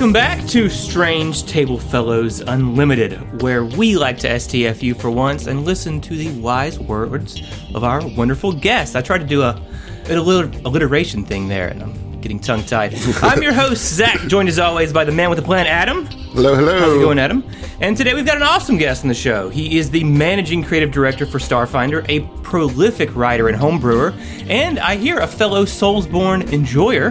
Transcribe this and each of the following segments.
Welcome back to Strange Table Fellows Unlimited, where we like to STFU for once and listen to the wise words of our wonderful guests. I tried to do a an alliter- alliteration thing there, and I'm getting tongue tied. I'm your host, Zac, joined as always by the man with the plan, Adam. Hello, hello. How's it going, Adam? And today we've got an awesome guest on the show. He is the managing creative director for Starfinder, a prolific writer and homebrewer, and I hear a fellow Soulsborne enjoyer,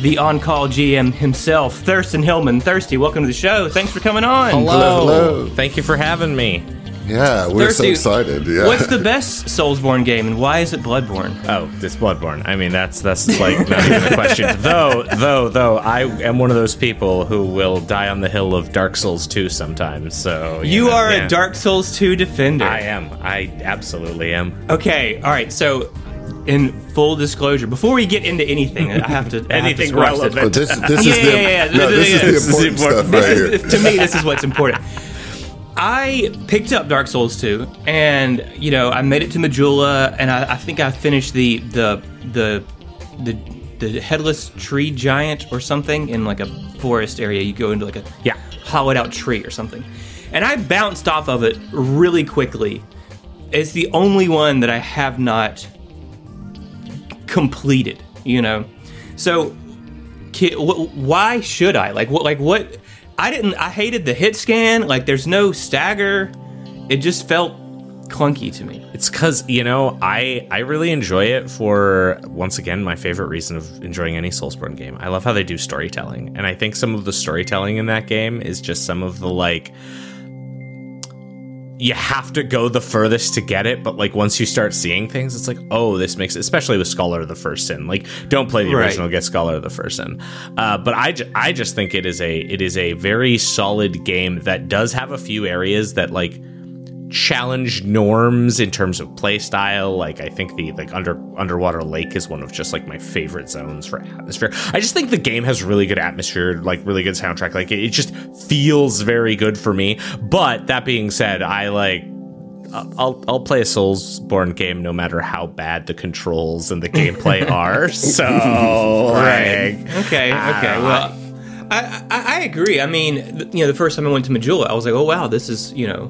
the on-call GM himself, Thurston Hillman. Thirsty, welcome to the show. Thanks for coming on. Hello, hello. Thank you for having me. Yeah, we're Thirsty, so excited. Yeah. What's the best Soulsborne game, and why is it Bloodborne? Oh, it's Bloodborne. I mean, that's that's like not even a question. though, though, though, I am one of those people who will die on the hill of Dark Souls 2 sometimes. So You know, are yeah. a Dark Souls 2 defender. I am. I absolutely am. Okay, all right. So, in full disclosure, before we get into anything, I have to I have to Anything squash this. relevant. Oh, this, this Yeah, is the yeah, yeah, no, yeah, this yeah, is yeah. the This important important. stuff right This here. is, to me, this is what's important. I picked up Dark Souls 2, and you know, I made it to Majula, and I, I think I finished the the the the the headless tree giant or something in like a forest area. You go into like a Yeah. hollowed out tree or something, and I bounced off of it really quickly. It's the only one that I have not completed. You know, so ki- wh- why should I? Like what? Like what? I didn't. I hated the hit scan. Like there's no stagger. It just felt clunky to me. It's because you know I I really enjoy it for once again my favorite reason of enjoying any Soulsborne game. I love how they do storytelling, and I think some of the storytelling in that game is just some of the like you have to go the furthest to get it, but like once you start seeing things, it's like, oh, this makes especially with Scholar of the First Sin. Like, don't play the Right. original, get Scholar of the First Sin. Uh, but I, ju- I just think it is a it is a very solid game that does have a few areas that like challenge norms in terms of playstyle. Like I think the like under underwater lake is one of just like my favorite zones for atmosphere. I just think the game has really good atmosphere, like really good soundtrack. Like it, it just feels very good for me. But that being said, I like uh, I'll I'll play a Soulsborne game no matter how bad the controls and the gameplay are. So like, Okay. Uh, okay. Well, I, I I agree. I mean, you know, the first time I went to Majula, I was like, oh wow, this is you know,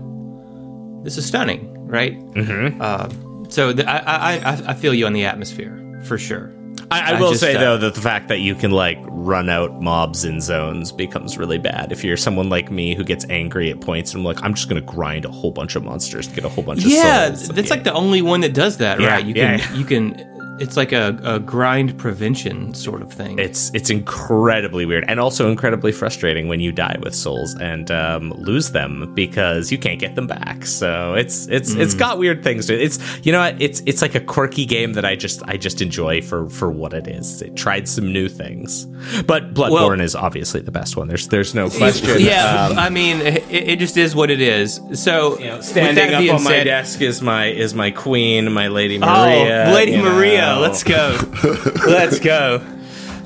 this is stunning, right? Mm-hmm. Uh, so th- I, I I I feel you on the atmosphere for sure. I, I I will just, say uh, though that the fact that you can like run out mobs in zones becomes really bad if you're someone like me who gets angry at points and I'm like I'm just gonna grind a whole bunch of monsters to get a whole bunch of Yeah, that's like the only one that does that, Yeah, right? You yeah. can you can. It's like a, a grind prevention sort of thing. it's it's incredibly weird and also incredibly frustrating when you die with souls and um, lose them because you can't get them back. So it's it's it's got weird things. To it. It's you know what? it's it's like a quirky game that I just I just enjoy for for what it is. It tried some new things, but Bloodborne is obviously the best one. There's there's no question. Yeah, Um, I mean, it, it just is what it is. So, you know, standing up on my desk is my is my queen, my Lady Oh, Maria. Lady Maria, know. Let's go, let's go.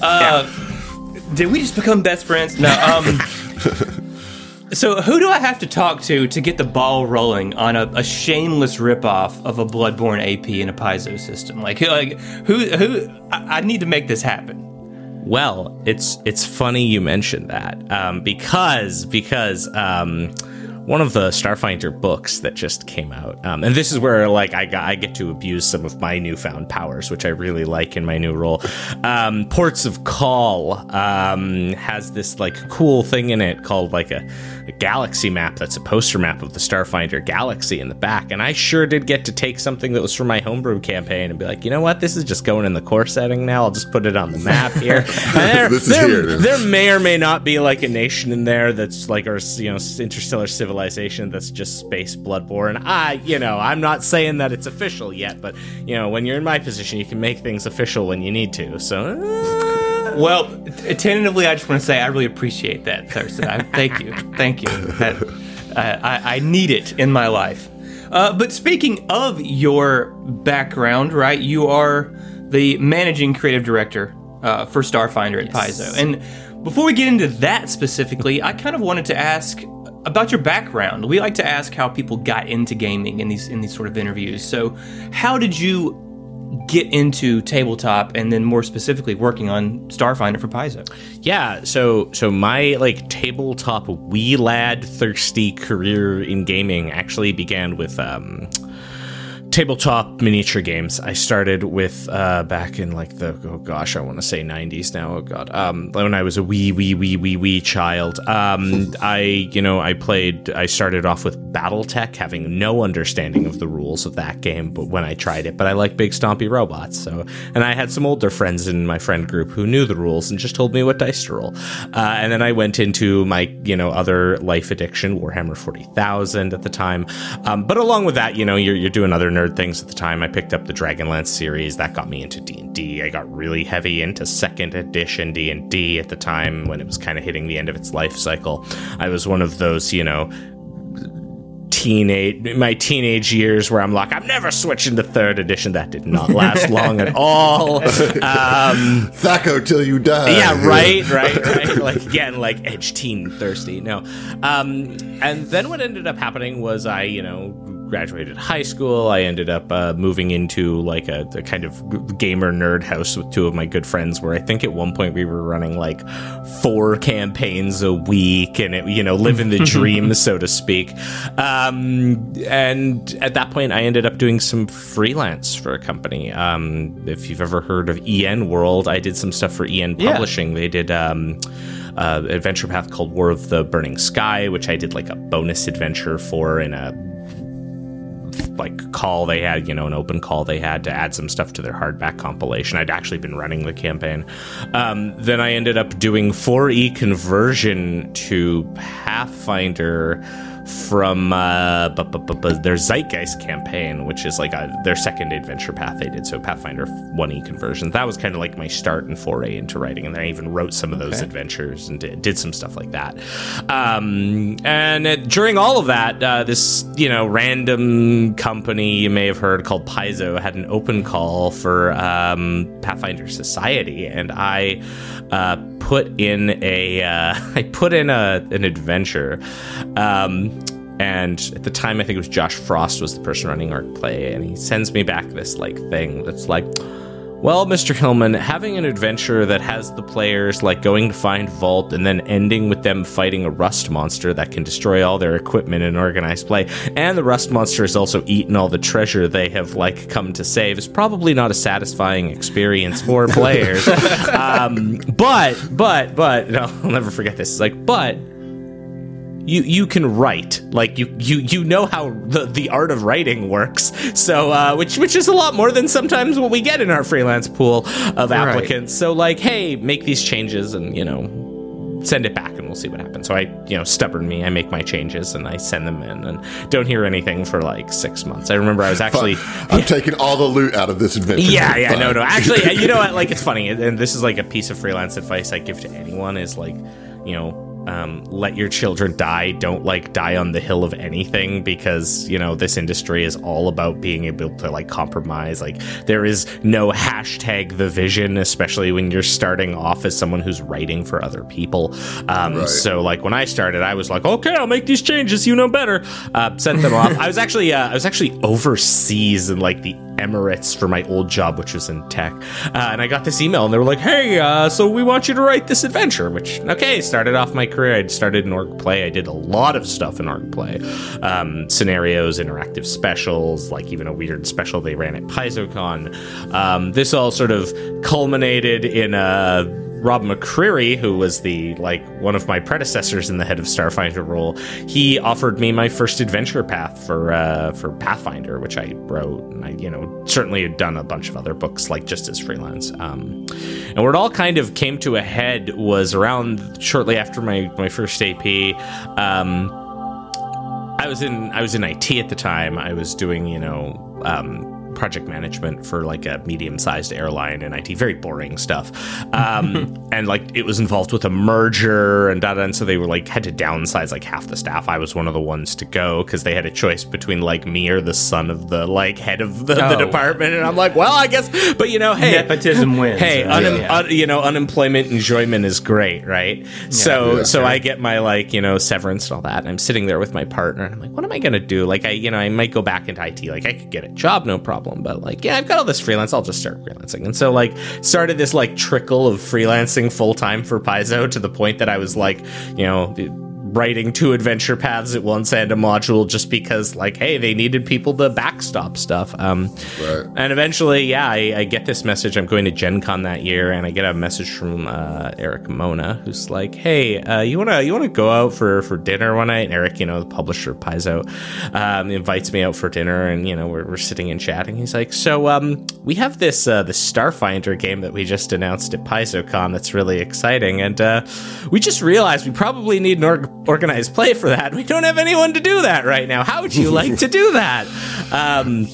Uh, Did we just become best friends? No. Um. so, who do I have to talk to to get the ball rolling on a, a shameless ripoff of a Bloodborne AP in a Paizo system? Like, who? Like, who? Who? I, I need to make this happen. Well, it's it's funny you mentioned that um, because because um, one of the Starfinder books that just came out, um, and this is where like I I get to abuse some of my newfound powers, which I really like in my new role. Um, Ports of Call um, has this like cool thing in it called like a, a galaxy map that's a poster map of the Starfinder galaxy in the back, and I sure did get to take something that was from my homebrew campaign and be like, you know what, this is just going in the core setting now. I'll just put it on the map here. There, This is there, here. there may or may not be like a nation in there that's like or you know interstellar civilization that's just space bloodborne. I you know I'm not saying that it's official yet, but you know when you're in my position, you can make things official when you need to. So. uh, Well, t- tentatively, I just want to say I really appreciate that, Thurston. I, thank you, thank you. That, uh, I, I need it in my life. Uh, but speaking of your background, right? You are the managing creative director uh, for Starfinder at Paizo. And before we get into that specifically, I kind of wanted to ask about your background. We like to ask how people got into gaming in these in these sort of interviews. So, how did you get into tabletop and then more specifically working on Starfinder for Paizo? Yeah, so so my like tabletop wee lad thirsty career in gaming actually began with um tabletop miniature games. I started with uh, back in like the oh gosh, I want to say 90s now. Oh god, um, when I was a wee wee wee wee wee child. Um, I you know I played. I started off with BattleTech, having no understanding of the rules of that game, but when I tried it, but I like big stompy robots. So and I had some older friends in my friend group who knew the rules and just told me what dice to roll. Uh, and then I went into my you know other life addiction, Warhammer 40,000 at the time. Um, but along with that, you know, you're you're doing other nerd things at the time. I picked up the Dragonlance series that got me into D and D. I got really heavy into second edition D and D at the time when it was kind of hitting the end of its life cycle. I was one of those, you know, teenage my teenage years where I'm like I'm never switching to third edition. That did not last long at all. Um, Thaco till you die. yeah, right, right, right. Like again, like edge teen thirsty. No, um, and then what ended up happening was I, you know, graduated high school. I ended up uh, moving into like a, a kind of gamer nerd house with two of my good friends. Where I think at one point we were running like four campaigns a week, and it, you know, living the dream, so to speak. Um, and at that point, I ended up doing some freelance for a company. Um, if you've ever heard of EN World, I did some stuff for EN Yeah. Publishing. They did. Um, uh, adventure path called War of the Burning Sky, which I did like a bonus adventure for in a like call they had, you know, an open call they had to add some stuff to their hardback compilation. I'd actually been running the campaign. Um, then I ended up doing 4E conversion to Pathfinder from uh, bu- bu- bu- bu- their Zeitgeist campaign, which is like a, their second adventure path they did. So Pathfinder 1E conversion. That was kind of like my start and foray into writing. And then I even wrote some of those Okay. adventures and did, did some stuff like that. Um, and uh, during all of that, uh, this you know random company you may have heard called Paizo had an open call for um, Pathfinder Society, and I uh, put in a uh, I put in a an adventure. Um, and at the time, I think it was Josh Frost was the person running Org Play, and he sends me back this like thing that's like, well, Mr. Hillman, having an adventure that has the players like going to find Vault and then ending with them fighting a rust monster that can destroy all their equipment in organized play, and the rust monster has also eaten all the treasure they have like come to save is probably not a satisfying experience for players. um, but, but, but, no, I'll never forget this. It's like, but you you can write. Like you you you know how the the art of writing works. So uh which which is a lot more than sometimes what we get in our freelance pool of applicants. So like hey make these changes and you know send it back and we'll see what happens. So i you know stubborn me. I make my changes and i send them in and don't hear anything for like six months. I remember i was actually I'm taking all the loot out of this adventure. yeah, yeah, Fine. no, no. Actually, you know what? Like, it's funny, and this is like a piece of freelance advice I give to anyone is like, you know, um, let your children die. Don't like die on the hill of anything because you know this industry is all about being able to like compromise. Like, there is no hashtag the vision, especially when you're starting off as someone who's writing for other people. Um, Right. So, like when I started, I was like, okay, I'll make these changes. You know better. Uh, sent them off. I was actually, uh, I was actually overseas in like the Emirates for my old job, which was in tech. Uh, and I got this email, and they were like, "Hey, uh, so we want you to write this adventure." Which, okay, started off my career. I started in org play. I did a lot of stuff in org play, um, scenarios, interactive specials, like even a weird special they ran at PaizoCon. Um, this all sort of culminated in a. Rob McCreary, who was the like one of my predecessors in the head of Starfinder role, he offered me my first adventure path for uh, for Pathfinder, which I wrote, and I you know certainly had done a bunch of other books like just as freelance. Um, and where it all kind of came to a head was around shortly after my my first AP. Um, I was in I was in IT at the time. I was doing you know um, project management for like a medium sized airline in IT, very boring stuff. Um, and like it was involved with a merger and da da. And so they were like had to downsize like half the staff. I was one of the ones to go because they had a choice between like me or the son of the like head of the, the Oh. department. And I'm like, well, I guess. But you know, hey, Nepotism wins. Hey, right? unem- Yeah. un- you know, unemployment enjoyment is great, right? so, Yeah, so. I get my like, you know, severance and all that. And I'm sitting there with my partner, and I'm like, what am I gonna do? Like, I, you know, I might go back into IT. Like, I could get a job, no problem. Problem. But like, yeah, I've got all this freelance. I'll just start freelancing. And so like started this like trickle of freelancing full time for Paizo to the point that I was like, you know writing two adventure paths at once and a module just because like hey they needed people to backstop stuff. Um, right. and eventually yeah I, I, get this message. I'm going to gen con that year and i get a message from uh, Erik Mona who's like hey uh, you want to you want to go out for for dinner one night? And Erik you know the publisher of paizo um, invites me out for dinner and you know we're, we're sitting and chatting. He's like so um, we have this uh, the starfinder game that we just announced at paizocon that's really exciting. And uh, we just realized we probably need an org- organized play for that. We don't have anyone to do that right now. How would you like to do that? Um,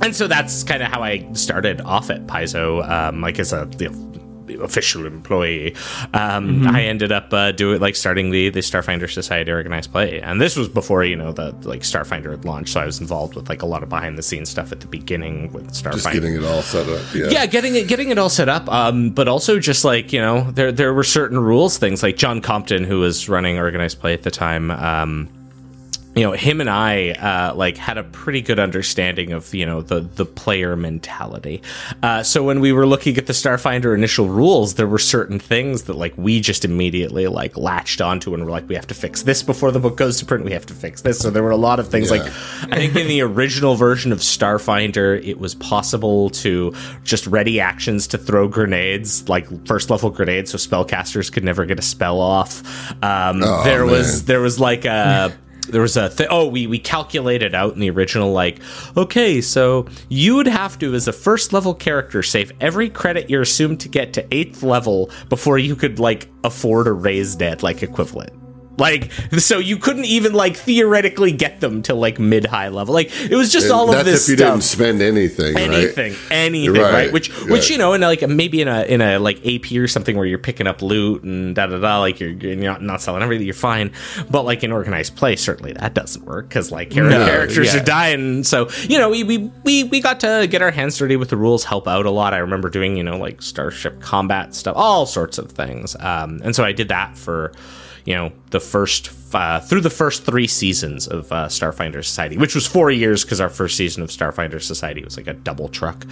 and so that's kind of how I started off at Paizo, um, like as a you know, official employee. Um, mm-hmm. I ended up uh, doing like starting the the Starfinder Society organized play, and this was before you know the like Starfinder had launched. So I was involved with like a lot of behind the scenes stuff at the beginning with Starfinder. Just getting it all set up. Yeah, yeah, getting it getting it all set up. Um, but also just like you know there there were certain rules, things like John Compton, who was running organized play at the time. Um, you know him and i uh, like had a pretty good understanding of you know the the player mentality uh, so when we were looking at the starfinder initial rules there were certain things that like we just immediately like latched onto and were like we have to fix this before the book goes to print we have to fix this so there were a lot of things yeah. like i think in the original version of starfinder it was possible to just ready actions to throw grenades like first level grenades so spellcasters could never get a spell off um, oh, there man. was there was like a there was a th- oh we we calculated out in the original like okay so you would have to as a first level character save every credit you're assumed to get to eighth level before you could like afford a raise dead like equivalent like, so you couldn't even like theoretically get them to like mid high level. Like, it was just and all of this. if you stuff. didn't spend anything, anything, right? anything, right. right? Which, right. which you know, in like maybe in a in a like AP or something where you're picking up loot and da da da, like you're, you're not, not selling everything, you're fine. But like in organized play, certainly that doesn't work because like no, characters yeah. are dying. So you know, we, we we we got to get our hands dirty with the rules, help out a lot. I remember doing you know like starship combat stuff, all sorts of things. Um, and so I did that for you know the first uh, through the first three seasons of uh, Starfinder Society, which was four years because our first season of Starfinder Society was like a double truck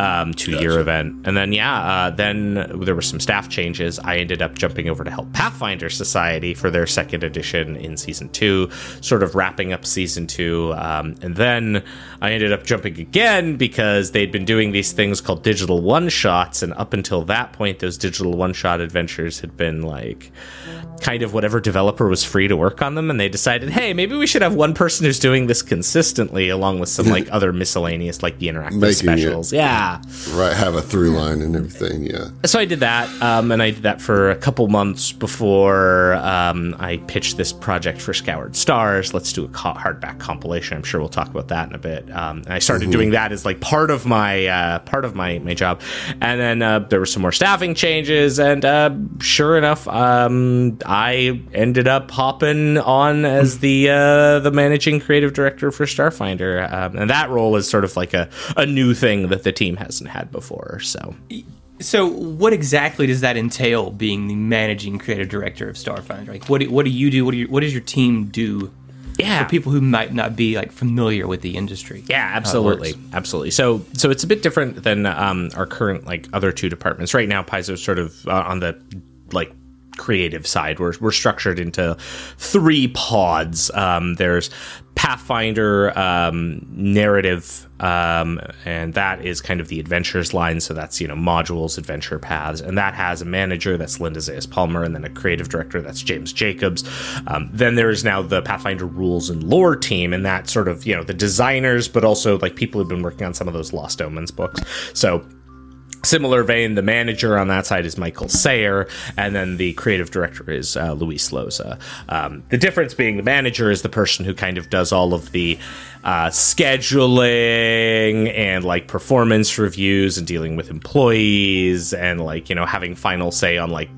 um, two year event. And then, yeah, uh, then there were some staff changes. I ended up jumping over to help Pathfinder Society for their second edition in season two, sort of wrapping up season two. Um, and then I ended up jumping again because they'd been doing these things called digital one shots. And up until that point, those digital one shot adventures had been like kind of whatever developer was free to work on them and they decided hey maybe we should have one person who's doing this consistently along with some like other miscellaneous like the interactive Making specials. It, yeah. Right have a through line and everything yeah. So i did that um, and i did that for a couple months before um, i pitched this project for scoured stars. Let's do a hardback compilation. I'm sure we'll talk about that in a bit. Um, and i started mm-hmm. doing that as like part of my uh, part of my my job. And then uh, there were some more staffing changes and uh, sure enough um, I ended up hopping on as the uh, the managing creative director for Starfinder, um, and that role is sort of like a, a new thing that the team hasn't had before. So. So, what exactly does that entail? Being the managing creative director of Starfinder, like what do, what do you do? What do you, what does your team do yeah for people who might not be like familiar with the industry yeah absolutely absolutely so so it's a bit different than um, our current like other two departments right now paizo's sort of uh, on the like creative side. We're, we're structured into three pods. Um, there's Pathfinder um, narrative, um, and that is kind of the adventures line. So that's you know modules, adventure paths, and that has a manager that's Linda Zayas Palmer, and then a creative director that's James Jacobs. Um, then there is now the Pathfinder rules and lore team, and that sort of you know the designers, but also like people who've been working on some of those Lost Omens books. So Similar vein, the manager on that side is Michael Sayre, and then the creative director is uh, Luis Loza. Um, the difference being the manager is the person who kind of does all of the uh, scheduling and like performance reviews and dealing with employees and like, you know, having final say on like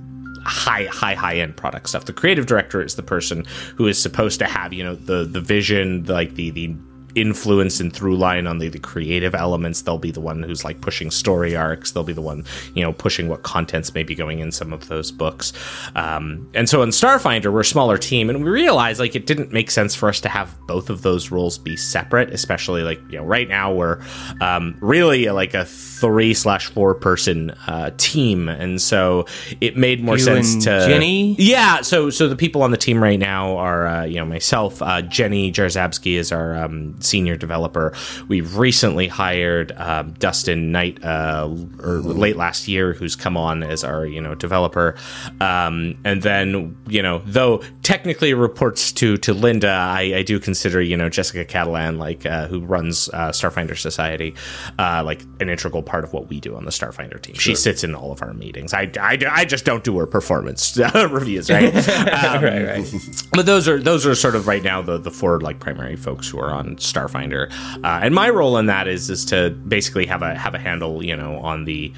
high high high end product stuff the creative director is the person who is supposed to have you know the the vision like the the influence and through line on the, the creative elements. They'll be the one who's like pushing story arcs. They'll be the one, you know, pushing what contents may be going in some of those books. Um, and so in Starfinder, we're a smaller team, and we realized like it didn't make sense for us to have both of those roles be separate, especially like you know right now we're um, really like a three slash four person uh, team, and so it made more You sense to Jenny? Yeah, so so the people on the team right now are uh, you know myself, uh, Jenny Jarzabski is our um, senior developer. We've recently hired um, Dustin Knight, uh, or late last year, who's come on as our you know developer, um, and then you know though technically reports to to Linda, I, I do consider you know Jessica Catalan like uh, who runs uh, Starfinder Society uh, like an integral part of what we do on the Starfinder team. She sits in all of our meetings. I, I, I just don't do her performance reviews, right? Um, right, right. but those are those are sort of right now the the four like primary folks who are on Starfinder, uh, and my role in that is is to basically have a have a handle, you know, on the.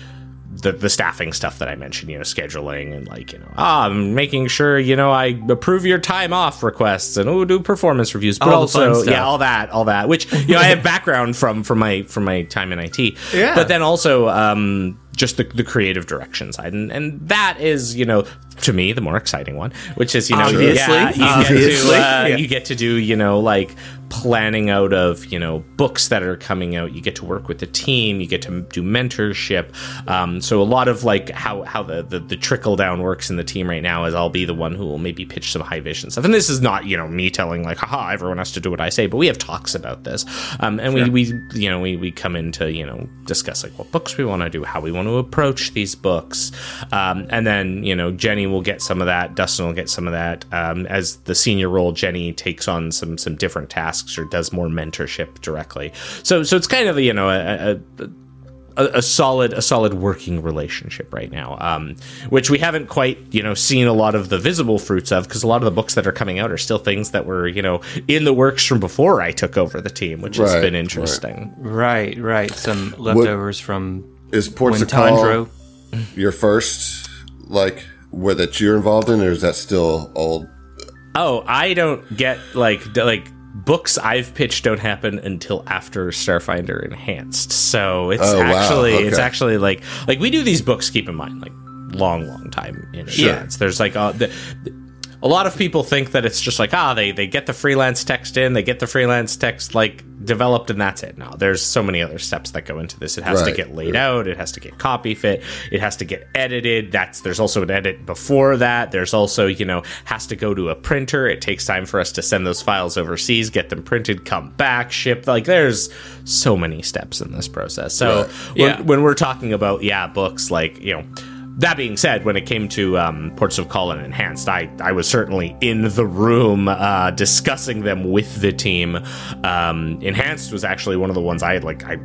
The, the staffing stuff that I mentioned, you know, scheduling and like, you know, ah, I'm making sure, you know, I approve your time off requests and oh, do performance reviews, but All also, yeah, all that, all that, which, you know, I have background from, from my, from my time in IT. Yeah. But then also, um, just the, the creative direction side. And, and that is, you know, to me, the more exciting one, which is, you know, Obviously. yeah, you, Obviously. Get to, uh, Yeah. you get to do, you know, like planning out of, you know, books that are coming out. You get to work with the team. You get to do mentorship. Um, so a lot of like how, how the, the, the trickle down works in the team right now is I'll be the one who will maybe pitch some high vision stuff. And this is not, you know, me telling like, haha, everyone has to do what I say, but we have talks about this. Um, and we, we, you know, we, we come in to, you know, discuss like what books we want to do, how we want to approach these books. Um, and then, you know, Jenny will get some of that. Dustin will get some of that. Um, as the senior role, Jenny takes on some, some different tasks or does more mentorship directly. So, so it's kind of, you know, a, a, a a, a solid a solid working relationship right now um, which we haven't quite you know seen a lot of the visible fruits of because a lot of the books that are coming out are still things that were you know in the works from before i took over the team which has been interesting Right, right. Some leftovers from Is Ports when of Call your first, like, where that you're involved in, or is that still old? oh i don't get like like books i've pitched don't happen until after starfinder enhanced. So it's Oh, wow, actually it's actually like like we do these books keep in mind like long long time in advance. There's like a, the, a lot of people think that it's just like ah they they get the freelance text in they get the freelance text like developed and that's it now. There's so many other steps that go into this. It has to get laid out. It has to get copy fit. It has to get edited. That's there's also an edit before that. There's also you know has to go to a printer. It takes time for us to send those files overseas get them printed come back ship like there's so many steps in this process. So Right. when, Yeah. when we're talking about yeah books like you know that being said, when it came to um, Ports of Call and Enhanced, I, I was certainly in the room uh, discussing them with the team. Um, Enhanced was actually one of the ones I had like. I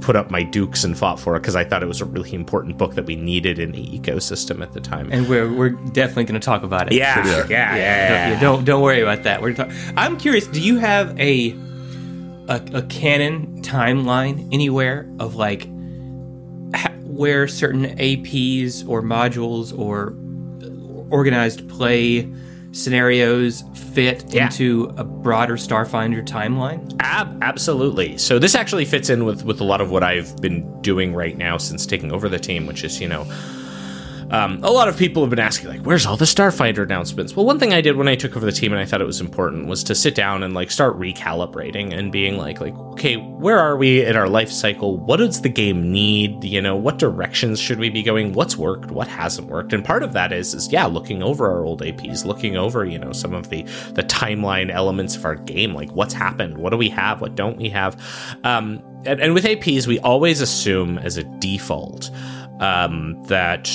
put up my dukes and fought for because I thought it was a really important book that we needed in the ecosystem at the time. And we're we're definitely going to talk about it. yeah, yeah, yeah, yeah, Don't, yeah, don't don't worry about that. We're talk- I'm curious. Do you have a, a a canon timeline anywhere of like ha- where certain APs or modules or organized play scenarios fit Yeah. into a broader Starfinder timeline? Ab- absolutely. So this actually fits in with with a lot of what I've been doing right now since taking over the team, which is you know. Um, a lot of people have been asking, like, where's all the Starfinder announcements? Well, one thing I did when I took over the team and I thought it was important was to sit down and like start recalibrating and being like, like, okay, where are we in our life cycle? What does the game need? You know, what directions should we be going? What's worked? What hasn't worked? And part of that is, is yeah, looking over our old APs, looking over, you know, some of the the timeline elements of our game, like what's happened, what do we have, what don't we have, um, and, and with APs, we always assume as a default um, that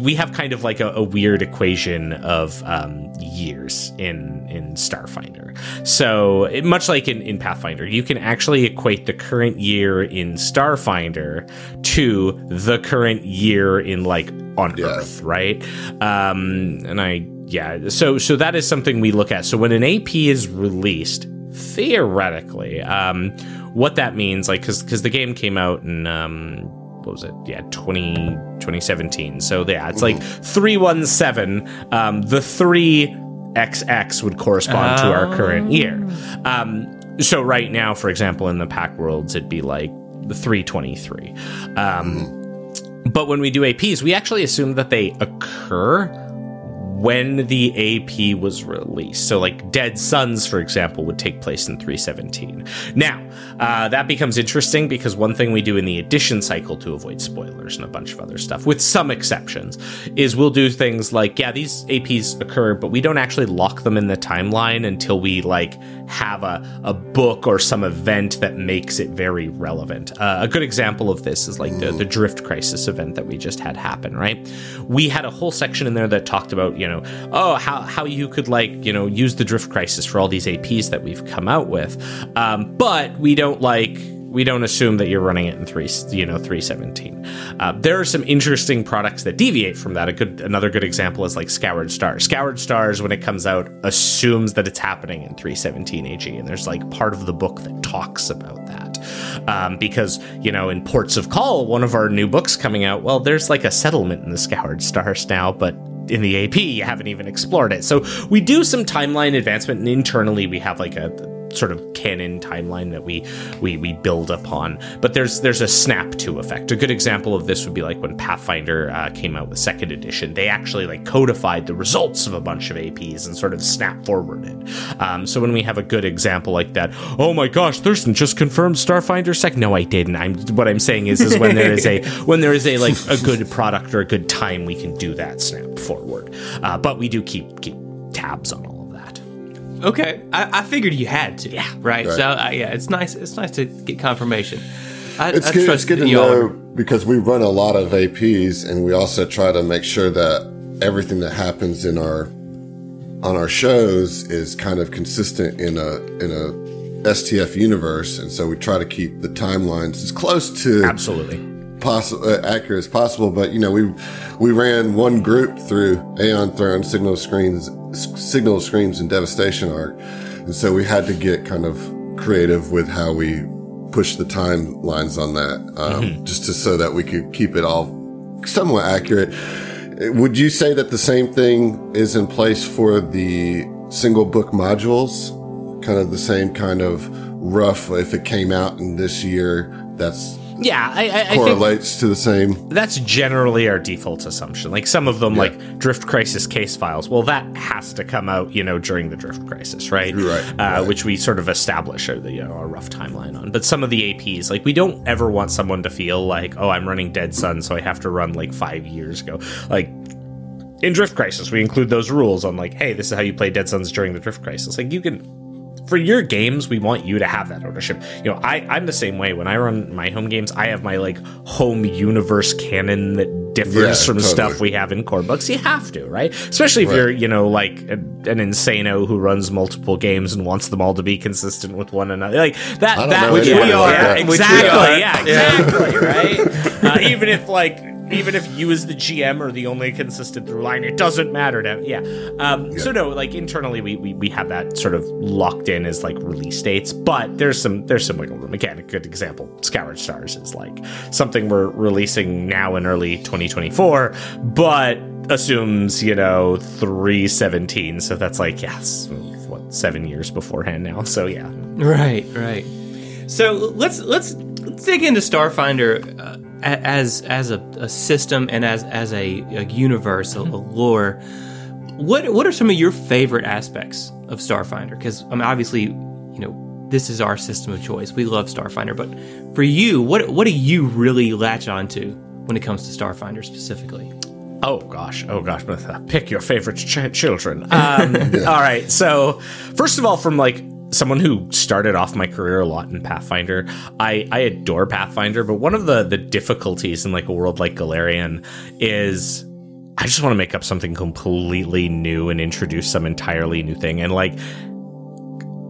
we have kind of like a, a weird equation of um, years in in Starfinder. So it, much like in, in Pathfinder, you can actually equate the current year in Starfinder to the current year in like on Yeah. Earth, right? Um, and I yeah, so so that is something we look at. So when an AP is released, theoretically, um, what that means, like, because because the game came out in um, what was it? Yeah, 20, 2017. So yeah, it's like 317. Um, the three XX would correspond to our current year. Um, so right now, for example, in the Pact Worlds, it'd be like the 323. Um, but when we do APs, we actually assume that they occur when the AP was released. So, like Dead Sons, for example, would take place in 317. Now, uh, that becomes interesting because one thing we do in the edition cycle to avoid spoilers and a bunch of other stuff, with some exceptions, is we'll do things like, yeah, these APs occur, but we don't actually lock them in the timeline until we like have a, a book or some event that makes it very relevant. Uh, a good example of this is like the, the Drift Crisis event that we just had happen, right? We had a whole section in there that talked about, you know, oh, how, how you could like, you know, use the Drift Crisis for all these APs that we've come out with. Um, but we don't like we don't assume that you're running it in three, you know, 317. Uh, there are some interesting products that deviate from that. A good, another good example is like Scoured Stars. Scoured Stars, when it comes out, assumes that it's happening in 317 AG, and there's like part of the book that talks about that. Um, because you know, in Ports of Call, one of our new books coming out, well, there's like a settlement in the Scoured Stars now, but in the AP, you haven't even explored it. So we do some timeline advancement, and internally we have like a sort of canon timeline that we we we build upon. But there's there's a snap to effect. A good example of this would be like when Pathfinder uh, came out with second edition. They actually like codified the results of a bunch of APs and sort of snap forwarded. Um, so when we have a good example like that, oh my gosh, Thurston just confirmed Starfinder second. No, I didn't. I'm what I'm saying is is when there is a when there is a like a good product or a good time, we can do that snap forward. Uh, but we do keep keep tabs on all. Okay, I, I figured you had to. Yeah. right. Right. So uh, yeah, it's nice. It's nice to get confirmation. I, It's I good, trust it's good to that y'all know are- because we run a lot of APs and we also try to make sure that everything that happens in our on our shows is kind of consistent in a in a STF universe, and so we try to keep the timelines as close to Absolutely. possible uh, accurate as possible. But you know, we we ran one group through Aeon Throne, Signal Screens, Signal Screams, and Devastation arc, and so we had to get kind of creative with how we push the timelines on that, um, just to so that we could keep it all somewhat accurate. Would you say that the same thing is in place for the single book modules? Kind of the same kind of rough. If it came out in this year, that's Yeah, I, I, I think correlates to the same. that's generally our default assumption. Like some of them, like Drift Crisis case files. Well, that has to come out, you know, during the Drift Crisis, right? Right, Uh, right. Which we sort of establish a, you know, a rough timeline on. But some of the APs, like we don't ever want someone to feel like, oh, I'm running Dead Sun, so I have to run like five years ago. Like in Drift Crisis, we include those rules on like, hey, this is how you play Dead Suns during the Drift Crisis. Like you can for your games, we want you to have that ownership. You know, I, I'm the same way. When I run my home games, I have my like home universe canon that differs Yeah, from totally. stuff we have in core books. You have to, right? Especially if Right. you're, you know, like a, an insano who runs multiple games and wants them all to be consistent with one another. Like that. That know would anyone yeah, like yeah, that. Which we exactly. are. Yeah, exactly. Right. Uh, even if like. Even if you as the GM are the only consistent through line, it doesn't matter to yeah. Um, So no, like internally we, we we have that sort of locked in as like release dates, but there's some there's some wiggle room. Again, a good example, Scoured Stars is like something we're releasing now in early 2024, but assumes you know 317, so that's like yes, what seven years beforehand now. So yeah, Right, right. So let's let's, let's dig into Starfinder uh, a- as as a, a system and as as a, a universe, a, a lore. What what are some of your favorite aspects of Starfinder? Because I mean, obviously, you know, this is our system of choice. We love Starfinder, but for you, what what do you really latch onto when it comes to Starfinder specifically? Oh gosh, oh gosh, Martha, pick your favorite ch- children. Um, All right, so first of all, from like someone who started off my career a lot in Pathfinder, I I adore Pathfinder, but one of the the difficulties in like a world like Golarion is I just want to make up something completely new and introduce some entirely new thing, and like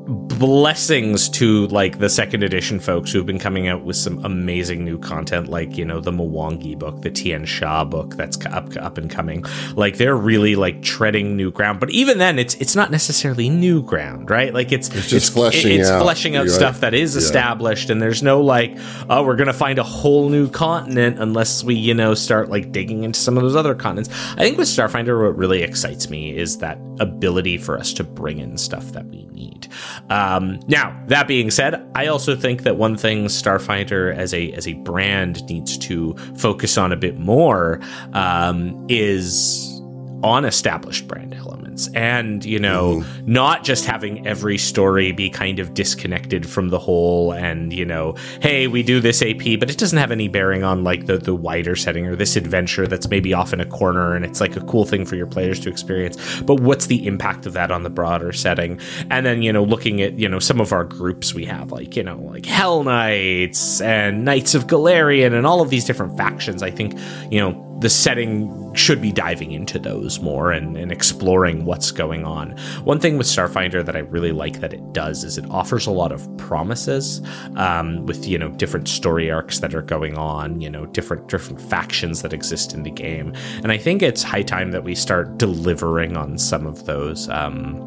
blessings to like the second edition folks who've been coming out with some amazing new content like you know the Mwangi book the Tian Xia book that's up up and coming. Like they're really like treading new ground. But even then it's it's not necessarily new ground right? Like it's it's just fleshing it's out, fleshing out stuff right. that is yeah. established and there's no like oh we're gonna find a whole new continent unless we you know start like digging into some of those other continents. I think with Starfinder what really excites me is that ability for us to bring in stuff that we need um, now, that being said, I also think that one thing Starfinder as a as a brand needs to focus on a bit more um, is on established brand elements and you know mm-hmm. not just having every story be kind of disconnected from the whole and you know hey we do this ap but it doesn't have any bearing on like the the wider setting or this adventure that's maybe off in a corner and it's like a cool thing for your players to experience but what's the impact of that on the broader setting and then you know looking at you know some of our groups we have like you know like hell knights and knights of Golarion and all of these different factions i think you know the setting should be diving into those more and, and, exploring what's going on. One thing with Starfinder that I really like that it does is it offers a lot of promises um, with you know different story arcs that are going on, you know different different factions that exist in the game, and I think it's high time that we start delivering on some of those. Um,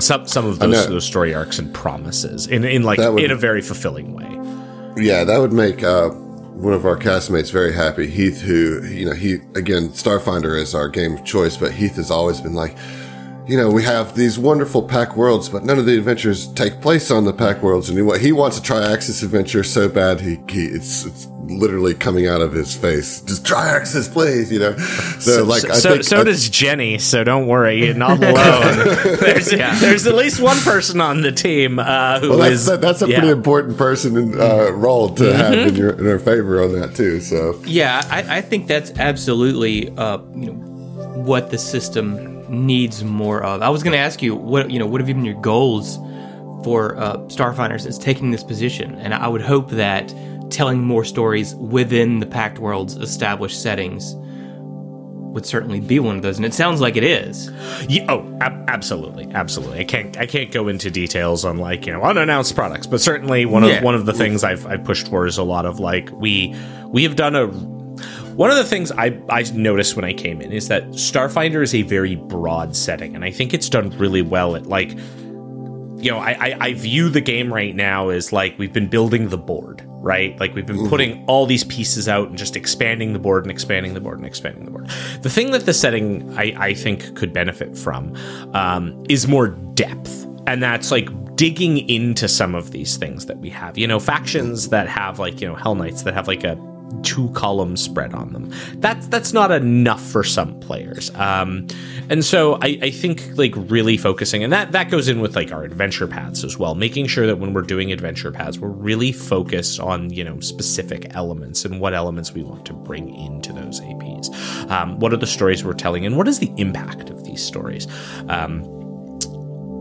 some some of those, those story arcs and promises in in like would, in a very fulfilling way. Yeah, that would make uh, one of our castmates very happy. Heath, who, you know, he, again, Starfinder is our game of choice, but Heath has always been like, you know, we have these wonderful Pact Worlds, but none of the adventures take place on the Pact Worlds. And he, he wants a Triaxus adventure so bad, he, he it's, it's literally coming out of his face. Just Triaxus, please, you know. So, so like, so, so, so I, does Jenny. So don't worry, you're not alone. there's, yeah. there's at least one person on the team uh, who well, that's, is, that, that's a yeah. pretty important person in, uh, role to mm-hmm. have in your in our favor on that too. So yeah, I, I think that's absolutely uh, you know what the system needs more of. I was going to ask you what you know what have been your goals for uh, Starfinders since taking this position, and I would hope that telling more stories within the Pact World's established settings would certainly be one of those, and it sounds like it is. Yeah, oh, ab- absolutely, absolutely. I can't I can't go into details on like you know unannounced products, but certainly one of yeah. one of the things I've I've pushed for is a lot of like we we have done a one of the things I, I noticed when I came in is that Starfinder is a very broad setting, and I think it's done really well at like, you know, I, I, I view the game right now as like we've been building the board, right? Like we've been mm-hmm. putting all these pieces out and just expanding the board and expanding the board and expanding the board. The thing that the setting I, I think could benefit from um, is more depth. And that's like digging into some of these things that we have. You know, factions that have like, you know, Hell Knights that have like a two columns spread on them. That's that's not enough for some players. Um, and so I, I think like really focusing, and that that goes in with like our adventure paths as well, making sure that when we're doing adventure paths, we're really focused on you know specific elements and what elements we want to bring into those APs. Um, what are the stories we're telling, and what is the impact of these stories? Um,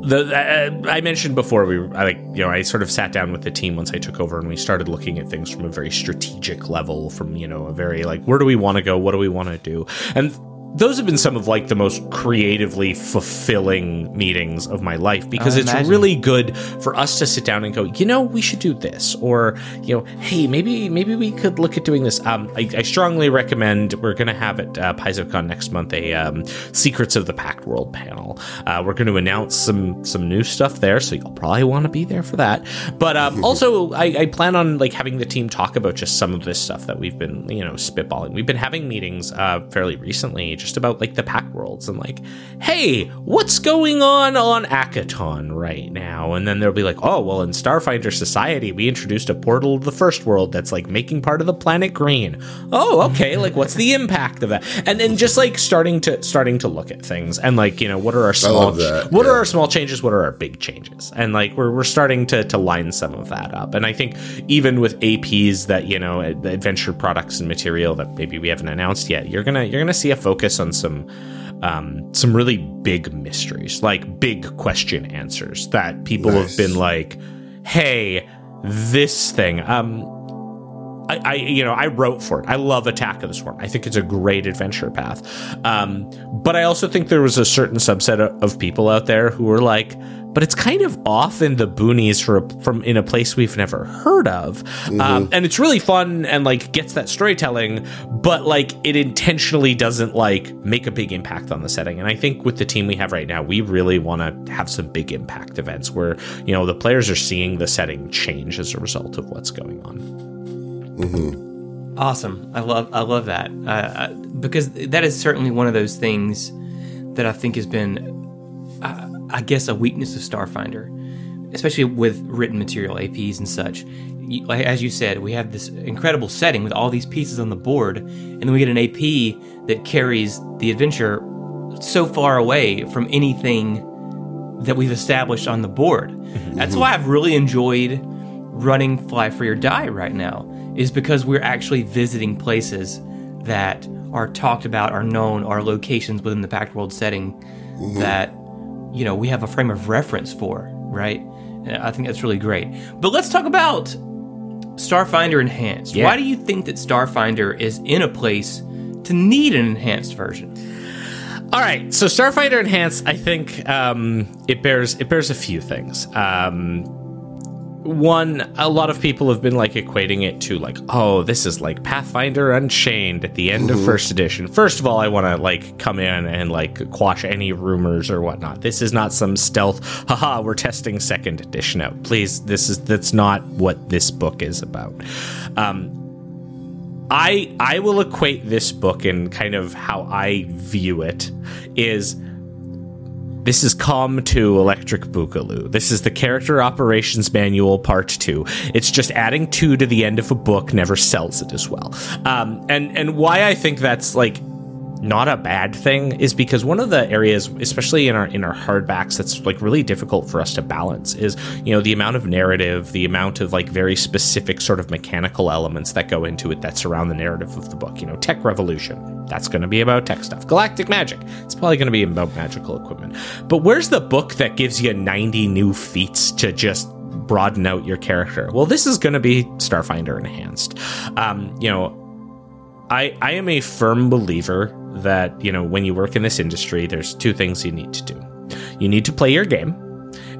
the uh, I mentioned before we I like you know I sort of sat down with the team once I took over and we started looking at things from a very strategic level from you know a very like where do we want to go? What do we want to do? And those have been some of like the most creatively fulfilling meetings of my life because it's really good for us to sit down and go, you know, we should do this, or you know, hey, maybe maybe we could look at doing this. Um, I, I strongly recommend. We're going to have at uh, PaizoCon next month a um, Secrets of the Pact World panel. Uh, we're going to announce some some new stuff there, so you'll probably want to be there for that. But um, also, I, I plan on like having the team talk about just some of this stuff that we've been you know spitballing. We've been having meetings uh, fairly recently just about like the Pact Worlds and like, hey, what's going on on Akiton right now? And then they'll be like, oh, well, in Starfinder Society, we introduced a portal of the first world that's like making part of the planet green. Oh, okay. like, what's the impact of that? And then just like starting to starting to look at things and like, you know, what are our small that, what yeah. are our small changes? What are our big changes? And like we're we're starting to to line some of that up. And I think even with APs that you know, adventure products and material that maybe we haven't announced yet, you're gonna you're gonna see a focus on some um, some really big mysteries, like big question answers that people nice. have been like, "Hey, this thing." Um, I, I, you know, I wrote for it. I love Attack of the Swarm. I think it's a great adventure path. Um, but I also think there was a certain subset of people out there who were like, but it's kind of off in the boonies for a, from in a place we've never heard of, um, and it's really fun and like gets that storytelling, but like it intentionally doesn't like make a big impact on the setting. And I think with the team we have right now, we really want to have some big impact events where you know the players are seeing the setting change as a result of what's going on. Awesome. I love I love that uh, uh, because that is certainly one of those things that I think has been, I guess, a weakness of Starfinder, especially with written material, APs and such. As you said, we have this incredible setting with all these pieces on the board, and then we get an AP that carries the adventure so far away from anything that we've established on the board. Mm-hmm. That's why I've really enjoyed running Fly Free or Die right now, is because we're actually visiting places that are talked about, are known, are locations within the Pact World setting mm-hmm. that, you know, we have a frame of reference for, right? And I think that's really great. But let's talk about Starfinder Enhanced. Yeah. Why do you think that Starfinder is in a place to need an enhanced version? All right, so Starfinder Enhanced, I think um, it bears it bears a few things. Um, one, a lot of people have been like equating it to like, oh, this is like Pathfinder Unchained at the end of first edition. First of all, I want to like come in and like quash any rumors or whatnot. This is not some stealth. Haha, we're testing second edition out. Please, this is that's not what this book is about. Um, I I will equate this book and kind of how I view it is this is Com 2 Electric Boogaloo. This is the Character Operations Manual Part 2. It's just adding 2 to the end of a book never sells it as well. Um, and and why I think that's like not a bad thing is because one of the areas especially in our in our hardbacks that's like really difficult for us to balance is you know the amount of narrative the amount of like very specific sort of mechanical elements that go into it that surround the narrative of the book. You know tech revolution that's going to be about tech stuff. Galactic magic it's probably going to be about magical equipment. But where's the book that gives you 90 new feats to just broaden out your character? Well this is going to be starfinder enhanced. Um, you know I, I am a firm believer that, you know, when you work in this industry, there's two things you need to do. You need to play your game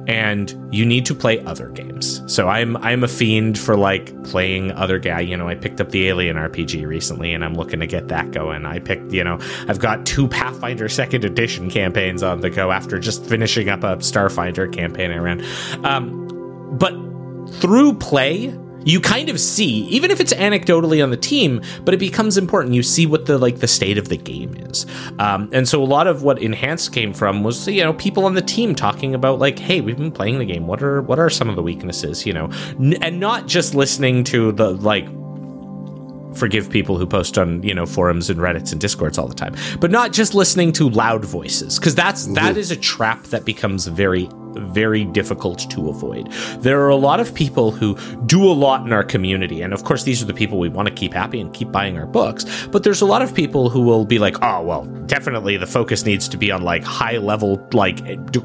and you need to play other games. So I'm I'm a fiend for like playing other guy. You know, I picked up the Alien RPG recently, and I'm looking to get that going. I picked, you know, I've got two Pathfinder Second Edition campaigns on the go after just finishing up a Starfinder campaign I ran. Um, but through play you kind of see even if it's anecdotally on the team but it becomes important. You see what the like the state of the game is. Um, and so a lot of what enhanced came from was you know people on the team talking about like hey we've been playing the game. What are what are some of the weaknesses you know? N- and not just listening to the like forgive people who post on you know forums and reddits and discords all the time but not just listening to loud voices because that's that is a trap that becomes very very difficult to avoid. There are a lot of people who do a lot in our community and of course these are the people we want to keep happy and keep buying our books but there's a lot of people who will be like oh well definitely the focus needs to be on like high level like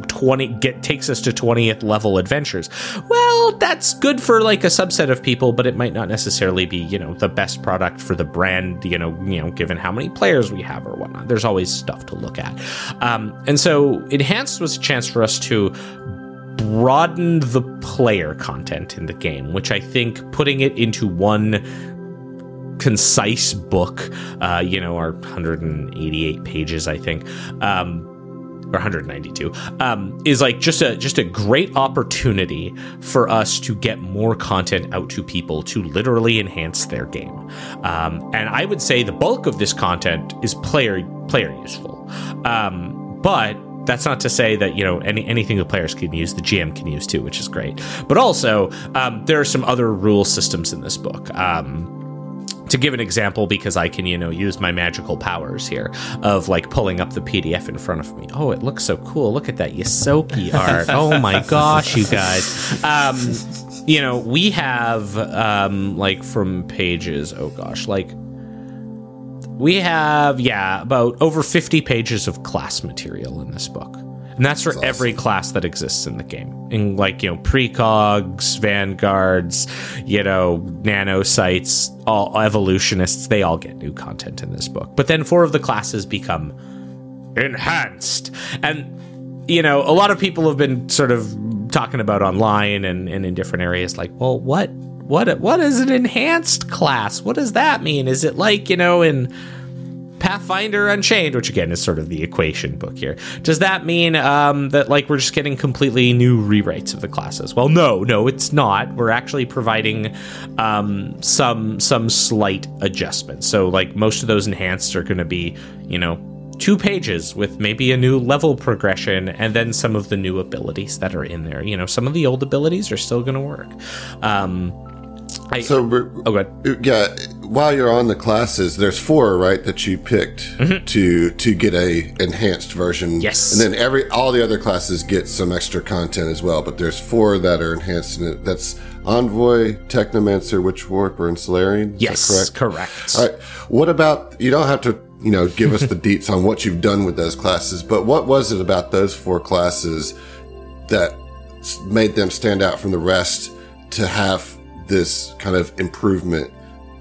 20 get takes us to 20th level adventures. Well that's good for like a subset of people but it might not necessarily be you know the best product for the brand you know you know given how many players we have or whatnot. There's always stuff to look at. Um, and so enhanced was a chance for us to broaden the player content in the game which i think putting it into one concise book uh, you know our 188 pages i think um, or 192 um, is like just a just a great opportunity for us to get more content out to people to literally enhance their game. Um, and i would say the bulk of this content is player player useful. Um, but that's not to say that you know any anything the players can use the gm can use too which is great but also um, there are some other rule systems in this book um, to give an example because I can, you know, use my magical powers here of like pulling up the PDF in front of me. Oh, it looks so cool. Look at that Ysoki art. Oh my gosh, you guys. Um, you know, we have um like from pages, oh gosh, like we have yeah, about over 50 pages of class material in this book. And that's for every class that exists in the game. In like, you know, precogs, vanguards, you know, nanocytes, all evolutionists, they all get new content in this book. But then four of the classes become enhanced. And you know, a lot of people have been sort of talking about online and, and in different areas like well what what what is an enhanced class what does that mean is it like you know in Pathfinder Unchained, which again is sort of the equation book here. Does that mean um, that like we're just getting completely new rewrites of the classes? Well, no, no, it's not. We're actually providing um, some some slight adjustments. So like most of those enhanced are going to be, you know, two pages with maybe a new level progression and then some of the new abilities that are in there. You know, some of the old abilities are still going to work. Um, I, So, oh, good. yeah, while you're on the classes, there's four, right, that you picked to to get a enhanced version. Mm-hmm. Yes. and then every all the other classes get some extra content as well. But there's four that are enhanced, and it. that's Envoy, Technomancer, Witch Warper, and Solarian. Is Yes, correct? correct. All right. What about you? Don't have to, you know, give us the deets on what you've done with those classes, but what was it about those four classes that made them stand out from the rest to have this kind of improvement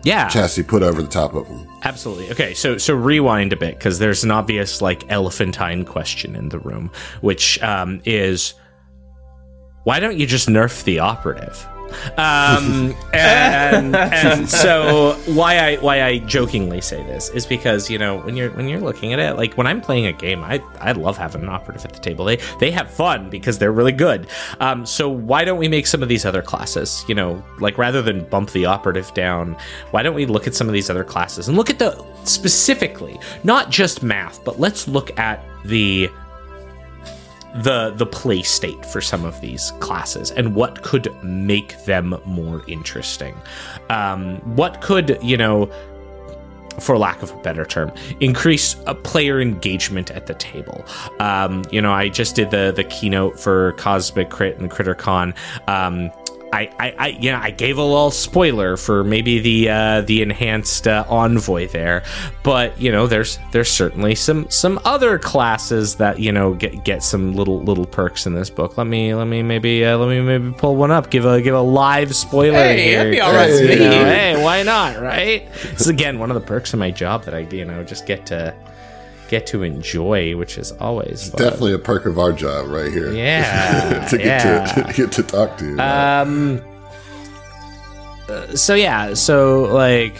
Yeah. chassis put over the top of them? Absolutely. Okay, so so rewind a bit because there's an obvious like elephantine question in the room, which um, is why don't you just nerf the operative? Um, and, and so why I why I jokingly say this is because you know when you're when you're looking at it like when I'm playing a game I I love having an operative at the table. They they have fun because they're really good. Um, so why don't we make some of these other classes? You know like rather than bump the operative down why don't we look at some of these other classes and look at the specifically not just math but let's look at the the the play state for some of these classes and what could make them more interesting. Um, what could you know for lack of a better term increase a player engagement at the table. Um, you know i just did the the keynote for cosmic crit and crittercon um, I, I, I, yeah, I gave a little spoiler for maybe the uh, the enhanced uh, envoy there, but you know, there's there's certainly some some other classes that you know get get some little little perks in this book. Let me let me maybe uh, let me maybe pull one up. Give a give a live spoiler Hey, here. that'd be all right You know, hey, why not? Right? This is again one of the perks of my job that I you know just get to get to enjoy, which is always. Definitely a perk of our job right here. Yeah, to get yeah. to, to get to talk to you. Um. uh, So yeah. So like,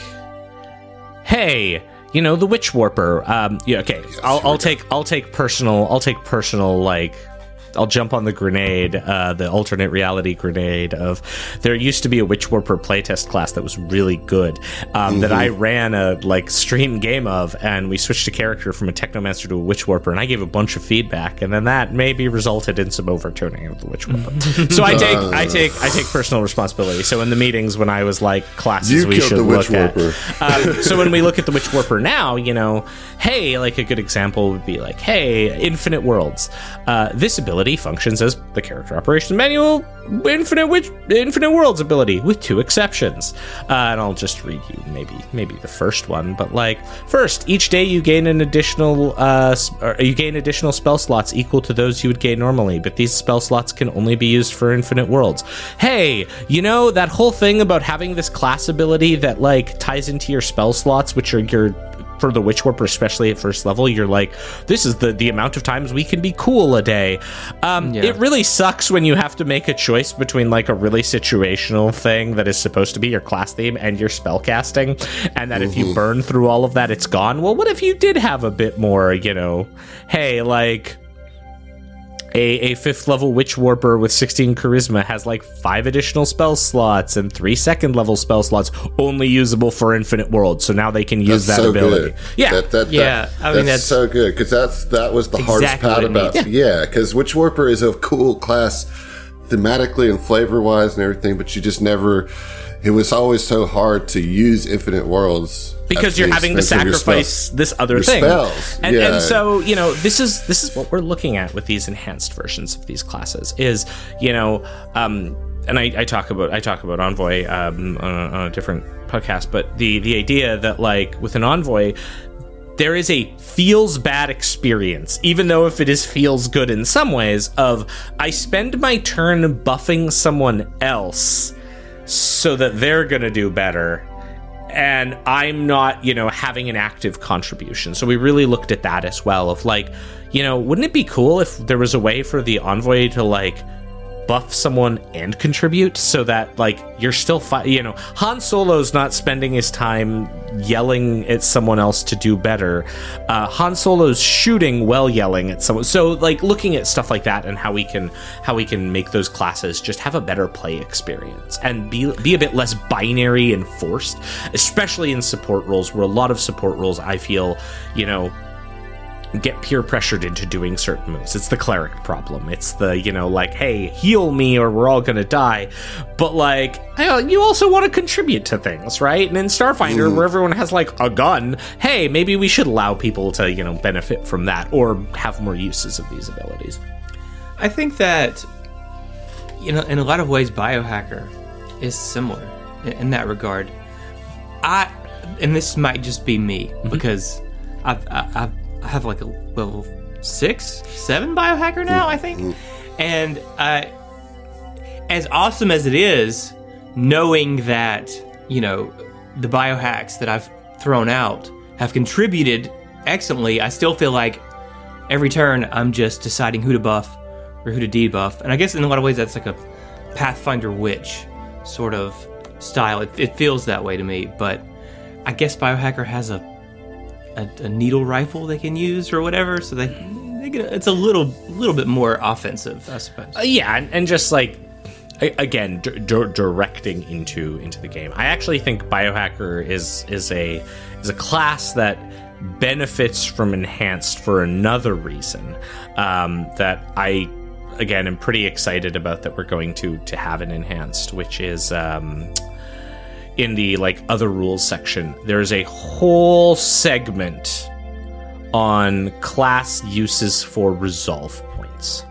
hey, you know the witch warper. Um. Yeah. Okay. I'll, I'll take I'll take personal I'll take personal like. I'll jump on the grenade, uh, the alternate reality grenade of there used to be a Witch Warper playtest class that was really good um, that I ran a like stream game of, and we switched a character from a Technomancer to a Witch Warper, and I gave a bunch of feedback, and then that maybe resulted in some overturning of the Witch Warper. so I take I take I take personal responsibility. So in the meetings when I was like classes You we killed should the Witch look Warper. at, um, so when we look at the Witch Warper now, you know, hey, like a good example would be like, hey, Infinite Worlds. Uh, this ability functions as the character operations manual Infinite Witch Infinite Worlds ability with two exceptions. Uh, and I'll just read you maybe maybe the first one, but like first, each day you gain an additional uh, you gain additional spell slots equal to those you would gain normally, but these spell slots can only be used for Infinite Worlds. Hey, you know that whole thing about having this class ability that like ties into your spell slots, which are your for the Witch Warper, especially at first level, you're like, this is the the amount of times we can be cool a day. Um, Yeah. It really sucks when you have to make a choice between like a really situational thing that is supposed to be your class theme and your spell casting, and that if you burn through all of that, it's gone. Well, what if you did have a bit more, you know, hey, like a, a fifth level witch warper with 16 charisma has like five additional spell slots and three second level spell slots only usable for infinite worlds so now they can use That's that so ability good. yeah that, that, Yeah, that- I mean, that's, that's- so good because that's that was the hardest part about needs. yeah because Witch Warper is a cool class thematically and flavor wise and everything, but you just never. It was always so hard to use Infinite Worlds because you're having to expense of your sacrifice this other Your thing spells, and, yeah. and so you know this is this is what we're looking at with these enhanced versions of these classes is you know um and I, I talk about I talk about Envoy um, on, a, on a different podcast, but the the idea that like with an Envoy, there is a feels bad experience, even though if it is feels good in some ways. Of I spend my turn buffing someone else so that they're gonna do better, and I'm not, you know, having an active contribution. So we really looked at that as well. Of like, you know, wouldn't it be cool if there was a way for the envoy to like buff someone and contribute so that like you're still fi- you know Han Solo's not spending his time yelling at someone else to do better. Uh, Han Solo's shooting while yelling at someone. So like looking at stuff like that and how we can how we can make those classes just have a better play experience and be be a bit less binary and forced, especially in support roles where a lot of support roles I feel you know get peer pressured into doing certain moves. It's the cleric problem. It's the, you know, like, hey, heal me or we're all gonna die. But like, you also want to contribute to things, right? And in Starfinder, mm. where everyone has like a gun, hey, maybe we should allow people to, you know, benefit from that or have more uses of these abilities. I think that, you know, in a lot of ways, Biohacker is similar in, in that regard. I, and this might just be me mm-hmm. because I've, I've I have like a level six, seven biohacker now, I think. And uh, as awesome as it is, knowing that, you know, the biohacks that I've thrown out have contributed excellently, I still feel like every turn I'm just deciding who to buff or who to debuff. And I guess in a lot of ways that's like a Pathfinder Witch sort of style. It, it feels that way to me, but I guess Biohacker has a a, a needle rifle they can use or whatever. So they, they get, it's a little little bit more offensive, I suppose. Uh, yeah, and, and, just like again d- d- directing into into the game. I actually think biohacker is is a is a class that benefits from enhanced for another reason um, that I again am pretty excited about that we're going to to have an enhanced, which is um, in the like other rules section, there's a whole segment on class uses for resolve points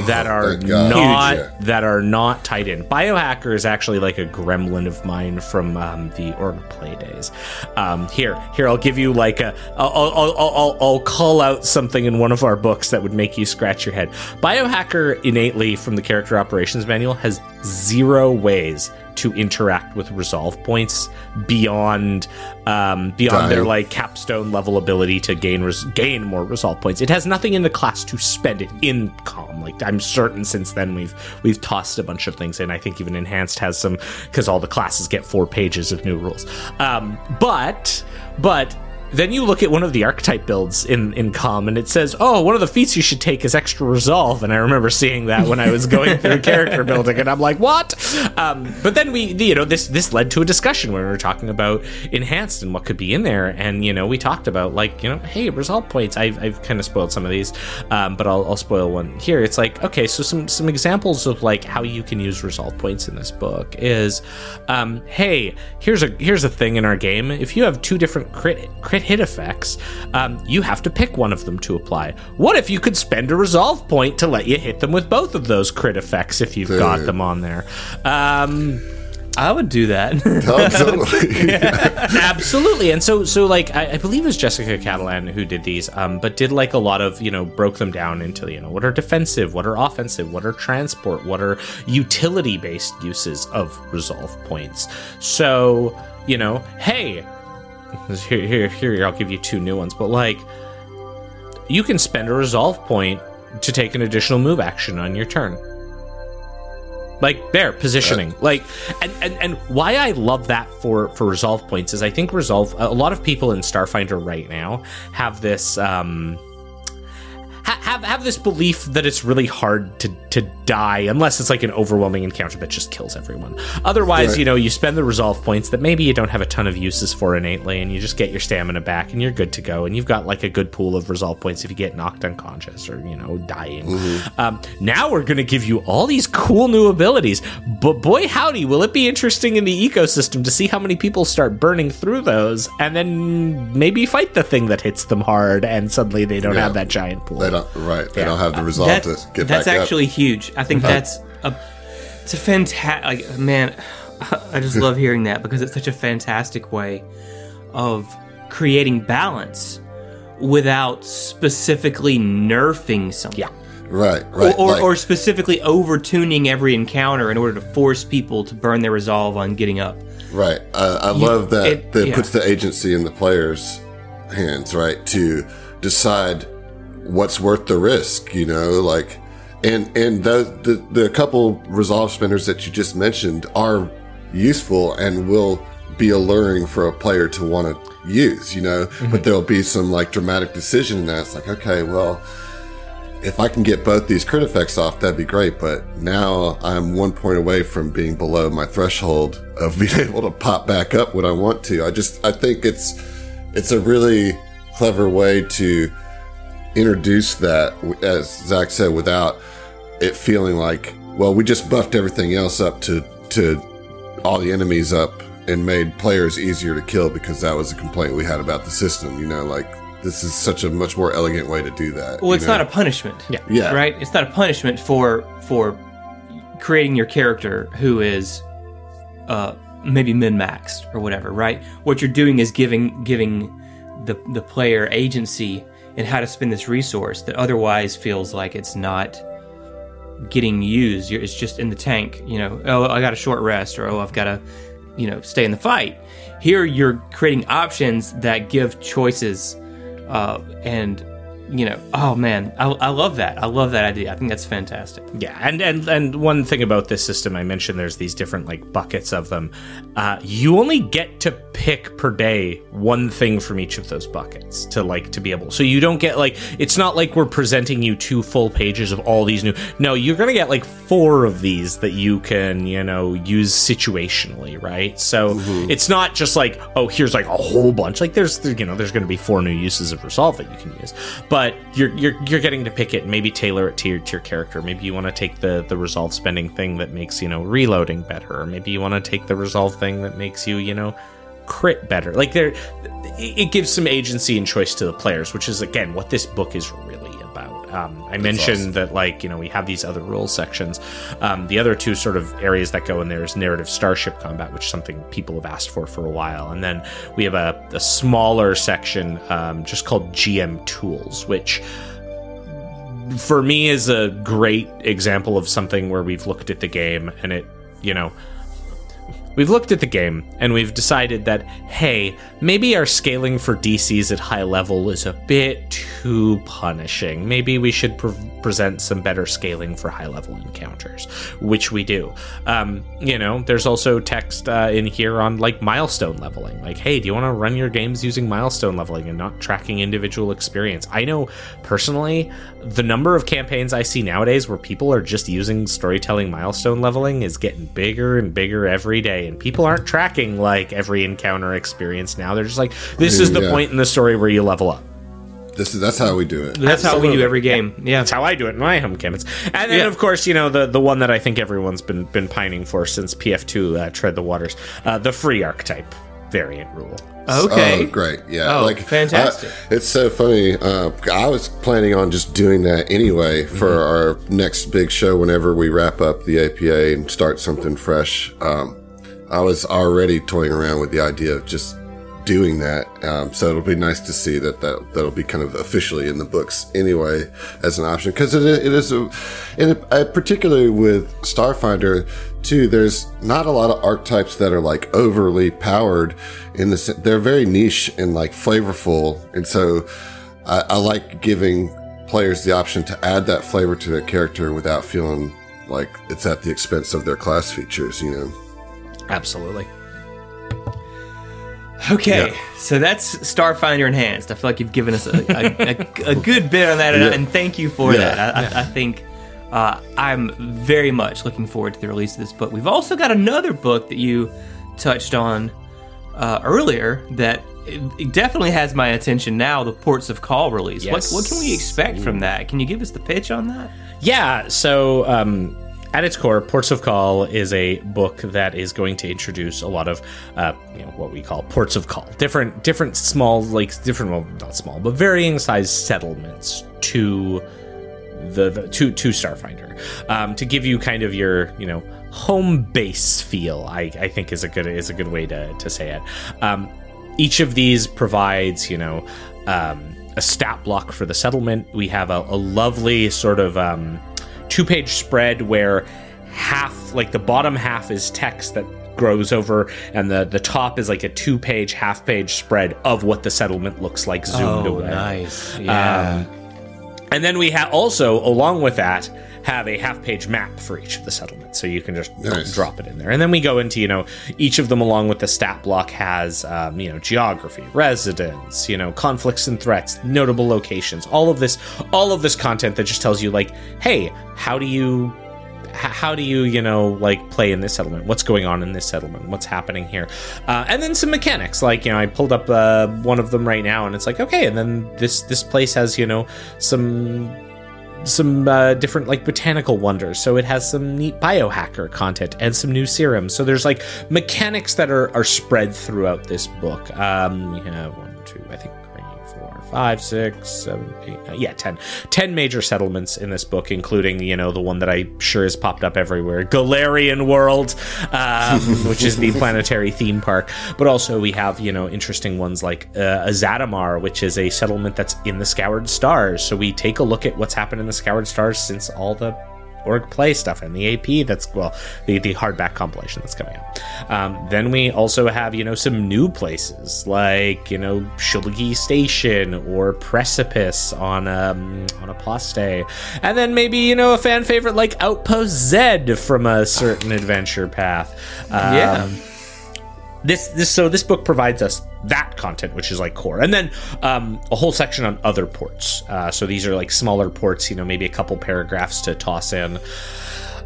that are not that are not tied in. Biohacker is actually like a gremlin of mine from um, the Org Play days. Um, here, here, I'll give you like a. I'll, I'll, I'll, I'll call out something in one of our books that would make you scratch your head. Biohacker innately from the Character Operations Manual has zero ways to interact with resolve points beyond um, beyond Dying. their like capstone level ability to gain res- gain more resolve points. It has nothing in the class to spend it in Com. Like I'm certain since then we've we've tossed a bunch of things in. I think even enhanced has some because all the classes get four pages of new rules. Um, but but then you look at one of the archetype builds in in Com, and it says, "Oh, one of the feats you should take is extra resolve." And I remember seeing that when I was going through character building, and I'm like, "What?" Um, but then we, you know, this this led to a discussion where we were talking about enhanced and what could be in there, and you know, we talked about like, you know, hey, resolve points. I've I've kind of spoiled some of these, um, but I'll, I'll spoil one here. It's like, okay, so some some examples of like how you can use resolve points in this book is, um, hey, here's a here's a thing in our game. If you have two different crit crit hit effects, um, you have to pick one of them to apply. What if you could spend a resolve point to let you hit them with both of those crit effects if you've Dude. got them on there? Um, I would do that. Absolutely. Absolutely. And so, so like, I, I, believe it was Jessica Catalan who did these, um, but did like a lot of, you know, broke them down into, you know, what are defensive, what are offensive, what are transport, what are utility based uses of resolve points. So, you know, hey, here, here, here, I'll give you two new ones. But like, you can spend a resolve point to take an additional move action on your turn. Like there, positioning. Like, and, and and why I love that for for resolve points is I think resolve. A lot of people in Starfinder right now have this. um ha- have have this belief that it's really hard to to die unless it's like an overwhelming encounter that just kills everyone. Otherwise, right. you know, you spend the resolve points that maybe you don't have a ton of uses for innately, and you just get your stamina back, and you're good to go. And you've got like a good pool of resolve points if you get knocked unconscious or you know dying. Mm-hmm. Um, now we're going to give you all these cool new abilities, but boy howdy, will it be interesting in the ecosystem to see how many people start burning through those, and then maybe fight the thing that hits them hard, and suddenly they don't yeah. have that giant pool. They don't right. They yeah. don't have the resolve that's, to get that's back That's actually up. huge. I think that's a it's a fantastic like man. I just love hearing that because it's such a fantastic way of creating balance without specifically nerfing something. Yeah. Right, right. Or, or, like, or, specifically overtuning every encounter in order to force people to burn their resolve on getting up. Right. I, I love that it, that yeah. puts the agency in the player's hands, right, to decide what's worth the risk, you know, like and and the, the the couple resolve spinners that you just mentioned are useful and will be alluring for a player to want to use, you know. Mm-hmm. But there'll be some like dramatic decision in that. It's like, okay, well, if I can get both these crit effects off, that'd be great. But now I'm one point away from being below my threshold of being able to pop back up when I want to. I just, I think it's, it's a really clever way to introduce that, as Zac said, without it feeling like, well, we just buffed everything else up to, to all the enemies up and made players easier to kill because that was a complaint we had about the system. You know, like this is such a much more elegant way to do that. Well, it's know? not a punishment. Yeah. Yeah. Right? It's not a punishment for for creating your character who is uh maybe min maxed or whatever, right? What you're doing is giving giving the the player agency in how to spend this resource that otherwise feels like it's not getting used. It's just in the tank, you know, oh, I got a short rest or oh, I've got to you know stay in the fight. Here you're creating options that give choices, uh, and you know, oh man, I, I love that. I love that idea. I think that's fantastic. Yeah, and and and one thing about this system, I mentioned there's these different like buckets of them. Uh, you only get to pick per day one thing from each of those buckets to like to be able. So you don't get like it's not like we're presenting you two full pages of all these new. No, you're gonna get like four of these that you can you know use situationally, right? So mm-hmm. it's not just like oh here's like a whole bunch. Like there's you know there's gonna be four new uses of resolve that you can use, but you're you're you're getting to pick it. Maybe tailor it to your to your character. Maybe you want to take the the resolve spending thing that makes you know reloading better, or maybe you want to take the resolve thing that makes you you know crit better. Like there, it gives some agency and choice to the players, which is again what this book is really about. um, I That's mentioned awesome. that like you know we have these other rules sections. Um, the other two sort of areas that go in there is narrative starship combat, which is something people have asked for for a while, and then we have a, a smaller section um, just called GM tools, which for me is a great example of something where we've looked at the game and it you know We've looked at the game and we've decided that, hey, maybe our scaling for DCs at high level is a bit too punishing. Maybe we should pre- present some better scaling for high level encounters, which we do. Um, you know, there's also text uh, in here on like milestone leveling. Like, hey, do you want to run your games using milestone leveling and not tracking individual experience? I know personally, the number of campaigns I see nowadays where people are just using storytelling milestone leveling is getting bigger and bigger every day and people aren't tracking like every encounter experience now. They're just like, this is the yeah. point in the story where you level up. This is that's how we do it. That's Absolutely. how we do every game. Yeah. That's how I do it in my home campaigns. And then, yeah. of course, you know the the one that I think everyone's been been pining for since PF2 uh, tread the waters, uh, the free archetype variant rule. Okay. Oh, great. Yeah. Oh, like fantastic. I, it's so funny. Uh, I was planning on just doing that anyway for mm-hmm. our next big show whenever we wrap up the APA and start something fresh. Um, I was already toying around with the idea of just doing that. Um, so it'll be nice to see that, that that'll be kind of officially in the books anyway as an option because it, it is a, and particularly with Starfinder too. There's not a lot of archetypes that are like overly powered in the. They're very niche and like flavorful, and so I, I like giving players the option to add that flavor to their character without feeling like it's at the expense of their class features. You know. Absolutely. Okay, yeah. so that's Starfinder Enhanced. I feel like you've given us a, a, a, a good bit on that, and, and thank you for yeah. that. I, yeah. I, I think uh, I'm very much looking forward to the release of this book. We've also got another book that you touched on uh, earlier that it definitely has my attention now. The Ports of Call release. Yes. What, what can we expect from that? Can you give us the pitch on that? Yeah. So um, at its core, Ports of Call is a book that is going to introduce a lot of, uh, you know, what we call ports of call, different, different small, like different, well, not small, but varying size settlements to the, the to to Starfinder, um, to give you kind of your, you know, home base feel. I, I think is a good is a good way to to say it. Um, each of these provides, you know. Um, a stat block for the settlement. We have a, a lovely sort of um, two page spread where half, like the bottom half is text that grows over, and the, the top is like a two page, half page spread of what the settlement looks like zoomed oh, away. Nice. Yeah. Um, and then we have also, along with that, have a half page map for each of the settlements. So you can just Nice. drop it in there. And then we go into, you know, each of them along with the stat block has, um, you know, geography, residence, you know, conflicts and threats, notable locations, all of this, all of this content that just tells you, like, hey, how do you how do you you know like play in this settlement what's going on in this settlement what's happening here uh, and then some mechanics like you know i pulled up uh, one of them right now and it's like okay and then this this place has you know some some uh, different like botanical wonders. So it has some neat biohacker content and some new serums so there's like mechanics that are are spread throughout this book. Um we have one two i think five six seven eight nine, yeah 10 10 major settlements in this book including you know the one that i sure has popped up everywhere Golarion world um, which is the planetary theme park. But also we have you know interesting ones like uh, azadamar which is a settlement that's in the scoured stars. So we take a look at what's happened in the scoured stars since all the org play stuff and the AP that's well the the hardback compilation that's coming out. Um, then we also have you know some new places like you know Shulgi Station or Precipice on um on Apostae, and then maybe you know a fan favorite like Outpost Z from a certain adventure path. Um, Yeah. This this so this book provides us that content which is like core. And then um, a whole section on other ports. Uh, so these are like smaller ports you know maybe a couple paragraphs to toss in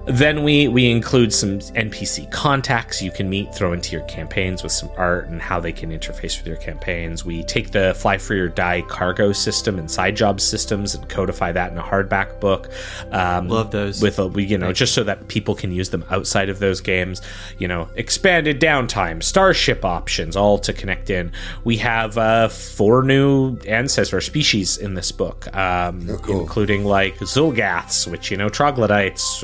then we we include some npc contacts you can meet throw into your campaigns with some art and how they can interface with your campaigns we take the fly free or die cargo system and side job systems and codify that in a hardback book um, Love those. with a, we you know just so that people can use them outside of those games you know expanded downtime starship options all to connect in we have uh four new ancestor species in this book um Oh, cool. including like zulgaths which you know troglodytes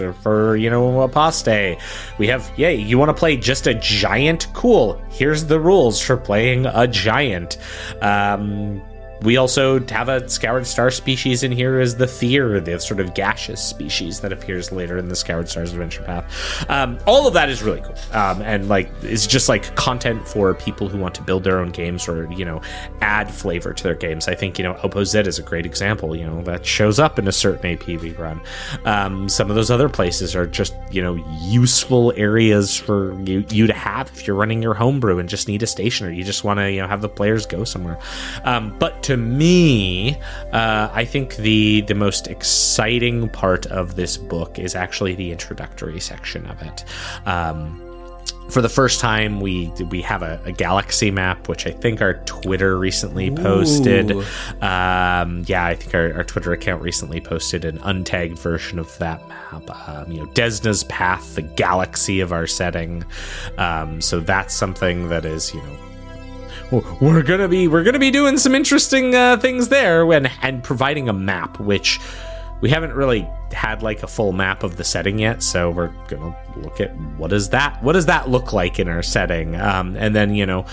you know apostae we have yay you want to play just a giant? Cool. Here's the rules for playing a giant. Um we also have a scoured star species in here as the Theer, the sort of gaseous species that appears later in the Scoured Stars adventure path. Um, all of that is really cool, um, and like it's just like content for people who want to build their own games or you know add flavor to their games. I think you know Oppo Z is a great example. You know that shows up in a certain APV run. Um, some of those other places are just you know useful areas for you you to have if you're running your homebrew and just need a station or you just want to you know have the players go somewhere. Um, but to me, uh, I think the the most exciting part of this book is actually the introductory section of it. Um, for the first time, we we have a, a galaxy map, which I think our Twitter recently posted. Um, yeah, I think our, our Twitter account recently posted an untagged version of that map. Um, you know, Desna's path, the galaxy of our setting. Um, so that's something that is, you know, we're gonna be we're gonna be doing some interesting uh, things there when and providing a map which we haven't really had like a full map of the setting yet so we're gonna look at what does that what does that look like in our setting? Um, and then you know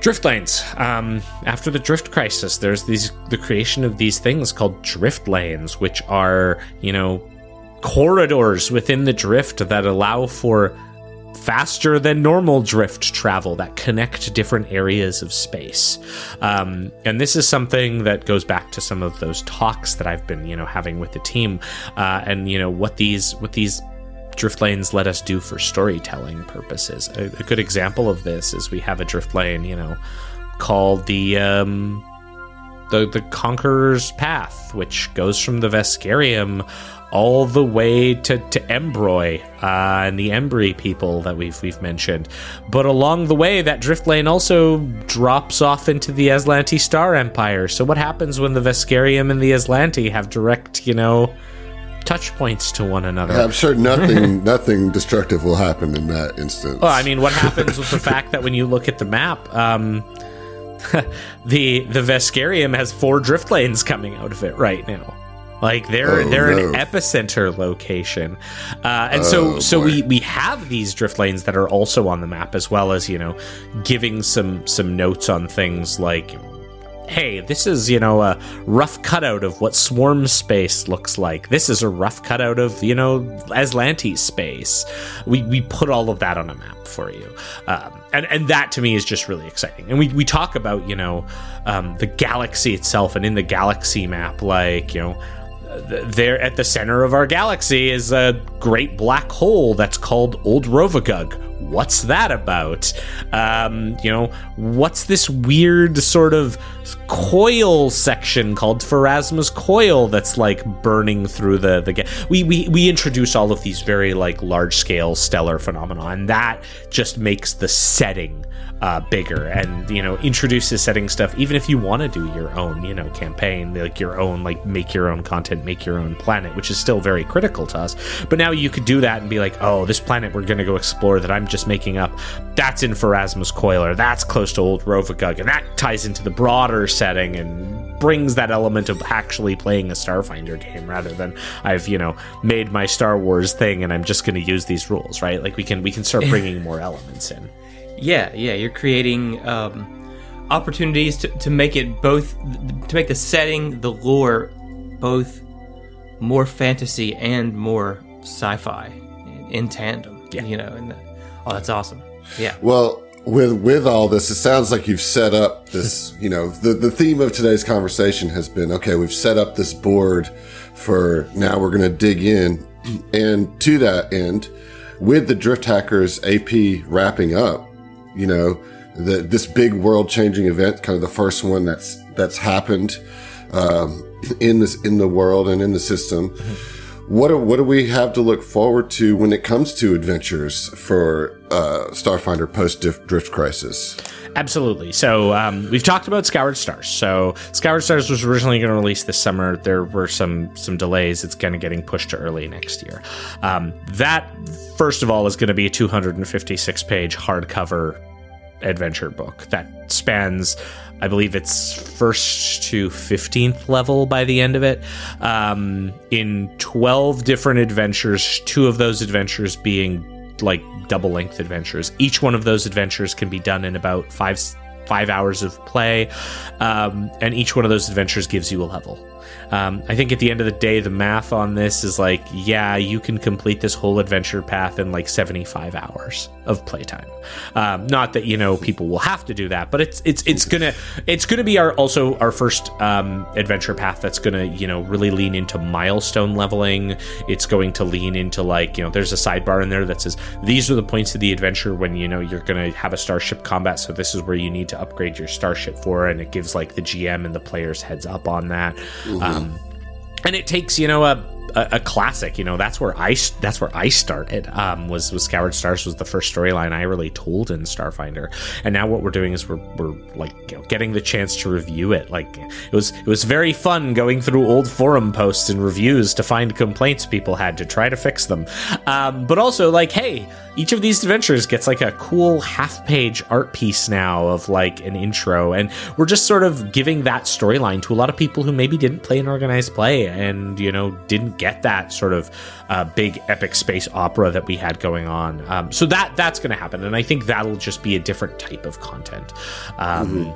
drift lanes. Um, after the drift crisis there's these the creation of these things called drift lanes which are you know corridors within the drift that allow for faster than normal drift travel that connect different areas of space. Um, and this is something that goes back to some of those talks that I've been, you know, having with the team, uh, and you know what these what these drift lanes let us do for storytelling purposes. A, a good example of this is we have a drift lane, you know, called the um, the the Conqueror's Path, which goes from the Veskarium all the way to to Embroi uh, and the Embri people that we've we've mentioned. But along the way, that drift lane also drops off into the Azlanti Star Empire. So what happens when the Veskarium and the Azlanti have direct, you know, touch points to one another? I'm sure nothing nothing destructive will happen in that instance. Well, I mean, what happens with the fact that when you look at the map, um, the the Veskarium has four drift lanes coming out of it right now. Like they're Oh, they're an epicenter location, uh, and so Oh, so boy. we we have these drift lanes that are also on the map as well as you know giving some some notes on things like hey, this is, you know, a rough cutout of what swarm space looks like. This is a rough cutout of, you know, Azlanti space. We, we put all of that on a map for you. Um, and, and that to me is just really exciting. And we, we talk about, you know, um, the galaxy itself and in the galaxy map, like, you know, there at the center of our galaxy is a great black hole that's called Old Rovagug. What's that about? Um, you know, what's this weird sort of coil section called Pharasma's coil that's like burning through the the ga- we we we introduce all of these very like large scale stellar phenomena, and that just makes the setting uh, bigger and you know introduces setting stuff even if you want to do your own you know campaign like your own like make your own content make your own planet which is still very critical to us. But now you could do that and be like oh this planet we're going to go explore that i'm just making up that's in Pharasma's coiler that's close to old Rovagug and that ties into the broader setting and brings that element of actually playing a starfinder game rather than i've you know made my star wars thing and i'm just going to use these rules right? Like we can we can start bringing more elements in Yeah, yeah, you're creating um, opportunities to, to make it both to make the setting, the lore, both more fantasy and more sci-fi in tandem. Yeah. you know, and that, oh, that's awesome. Yeah, Well, with with all this, it sounds like you've set up this. You know, the the theme of today's conversation has been okay. We've set up this board for now. We're going to dig in, and to that end, with the Drift Hackers AP wrapping up, you know, the, this big world changing event, kind of the first one that's that's happened um, in this in the world and in the system. What do, what do we have to look forward to when it comes to adventures for uh, Starfinder post Drift Crisis? Absolutely. So um, we've talked about Scoured Stars. So Scoured Stars was originally going to release this summer. There were some some delays. It's kind of getting pushed to early next year. Um, that first of all is going to be a 256 page hardcover adventure book that spans. I believe it's first to 15th level by the end of it. Um, in 12 different adventures, two of those adventures being like double length adventures. Each one of those adventures can be done in about five five hours of play, um, and each one of those adventures gives you a level. Um, I think at the end of the day, the math on this is like, yeah, you can complete this whole adventure path in like 75 hours of playtime. Um, not that you know people will have to do that, but it's it's it's gonna it's gonna be our also our first um, adventure path that's gonna you know really lean into milestone leveling. It's going to lean into like you know there's a sidebar in there that says these are the points of the adventure when you know you're gonna have a starship combat. So this is where you need to upgrade your starship for, and it gives like the GM and the players heads up on that. Um, Um, and it takes you know a, a, a classic you know that's where i that's where i started um was was scoured stars was the first storyline i really told in starfinder. And now what we're doing is we're we're like you know, getting the chance to review it. Like it was it was very fun going through old forum posts and reviews to find complaints people had to try to fix them. Um but also like hey each of these adventures gets like a cool half page art piece now of like an intro. And we're just sort of giving that storyline to a lot of people who maybe didn't play an organized play and you know didn't get that sort of uh, big epic space opera that we had going on. Um, so that that's going to happen and i think that'll just be a different type of content. Um,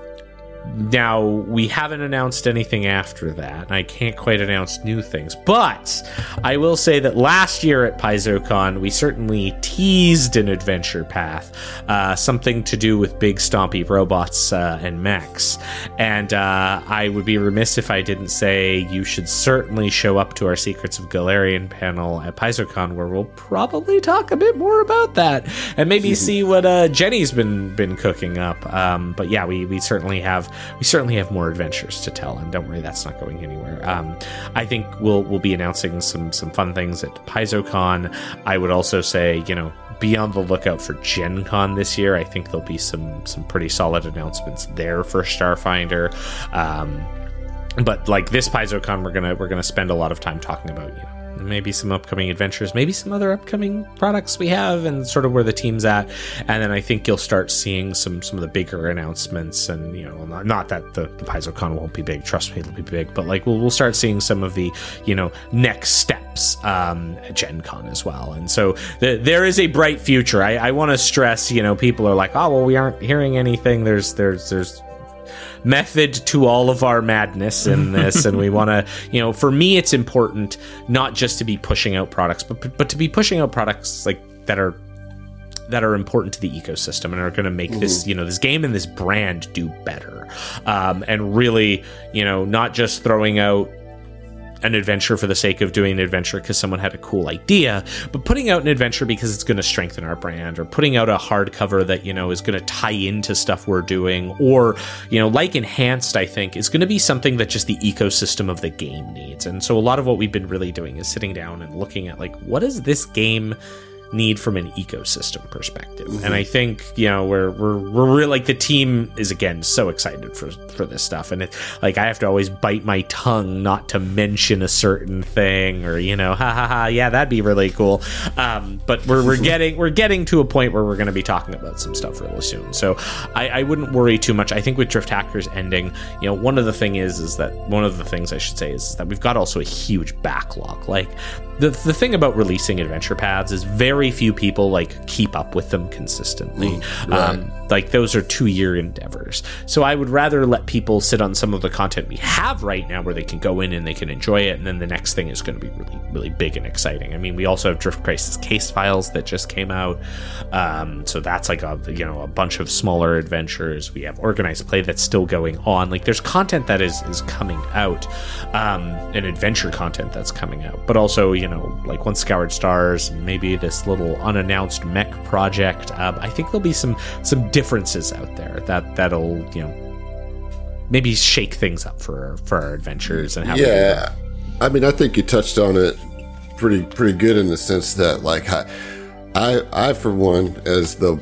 now we haven't announced anything after that, I can't quite announce new things. But I will say that last year at PaizoCon, we certainly teased an adventure path, uh, something to do with big stompy robots uh, and mechs. And uh, I would be remiss if I didn't say you should certainly show up to our Secrets of Golarion panel at PaizoCon, where we'll probably talk a bit more about that and maybe see what uh, Jenny's been been cooking up. Um, but yeah, we we certainly have we certainly have more adventures to tell, and don't worry, that's not going anywhere. Um, I think we'll we'll be announcing some some fun things at PaizoCon. I would also say, you know, be on the lookout for Gen Con this year. I think there'll be some some pretty solid announcements there for Starfinder. Um, but like this PaizoCon, we're gonna we're gonna spend a lot of time talking about you know maybe some upcoming adventures, maybe some other upcoming products we have, and sort of where the team's at. And then I think you'll start seeing some some of the bigger announcements. And you know, not, not that the the PaizoCon won't be big. Trust me, it'll be big. But like we'll we'll start seeing some of the you know next steps um, at Gen Con as well. And so the, there is a bright future. I, I want to stress. You know, people are like, oh well, we aren't hearing anything. There's there's there's method to all of our madness in this and we want to you know for me it's important not just to be pushing out products but but to be pushing out products like that are that are important to the ecosystem and are going to make this you know this game and this brand do better. Um, and really you know not just throwing out an adventure for the sake of doing an adventure because someone had a cool idea, but putting out an adventure because it's going to strengthen our brand, or putting out a hardcover that you know is going to tie into stuff we're doing, or you know, like enhanced, I think is going to be something that just the ecosystem of the game needs. And so a lot of what we've been really doing is sitting down and looking at like what is this game need from an ecosystem perspective. Mm-hmm. And I think, you know, we're we're we're really like the team is again so excited for for this stuff. And it like I have to always bite my tongue not to mention a certain thing or, you know, ha ha ha, yeah, that'd be really cool. Um, but we're we're getting we're getting to a point where we're gonna be talking about some stuff really soon. So I, I wouldn't worry too much. I think with Drift Hackers ending, you know, one of the thing is is that one of the things I should say is, is that we've got also a huge backlog. Like the, the thing about releasing adventure paths is very few people like keep up with them consistently. Mm, right. um, like those are two year endeavors. So i would rather let people sit on some of the content we have right now where they can go in and they can enjoy it and then the next thing is going to be really really big and exciting. I mean we also have drift crisis case files that just came out. Um, so that's like a you know a bunch of smaller adventures. We have organized play that's still going on. Like there's content that is is coming out um, and adventure content that's coming out. But also you know like once scoured stars maybe this little unannounced mech project. Um, i think there'll be some some differences out there that that'll you know maybe shake things up for for our adventures and how yeah. I mean i think you touched on it pretty pretty good in the sense that like i i, I for one as the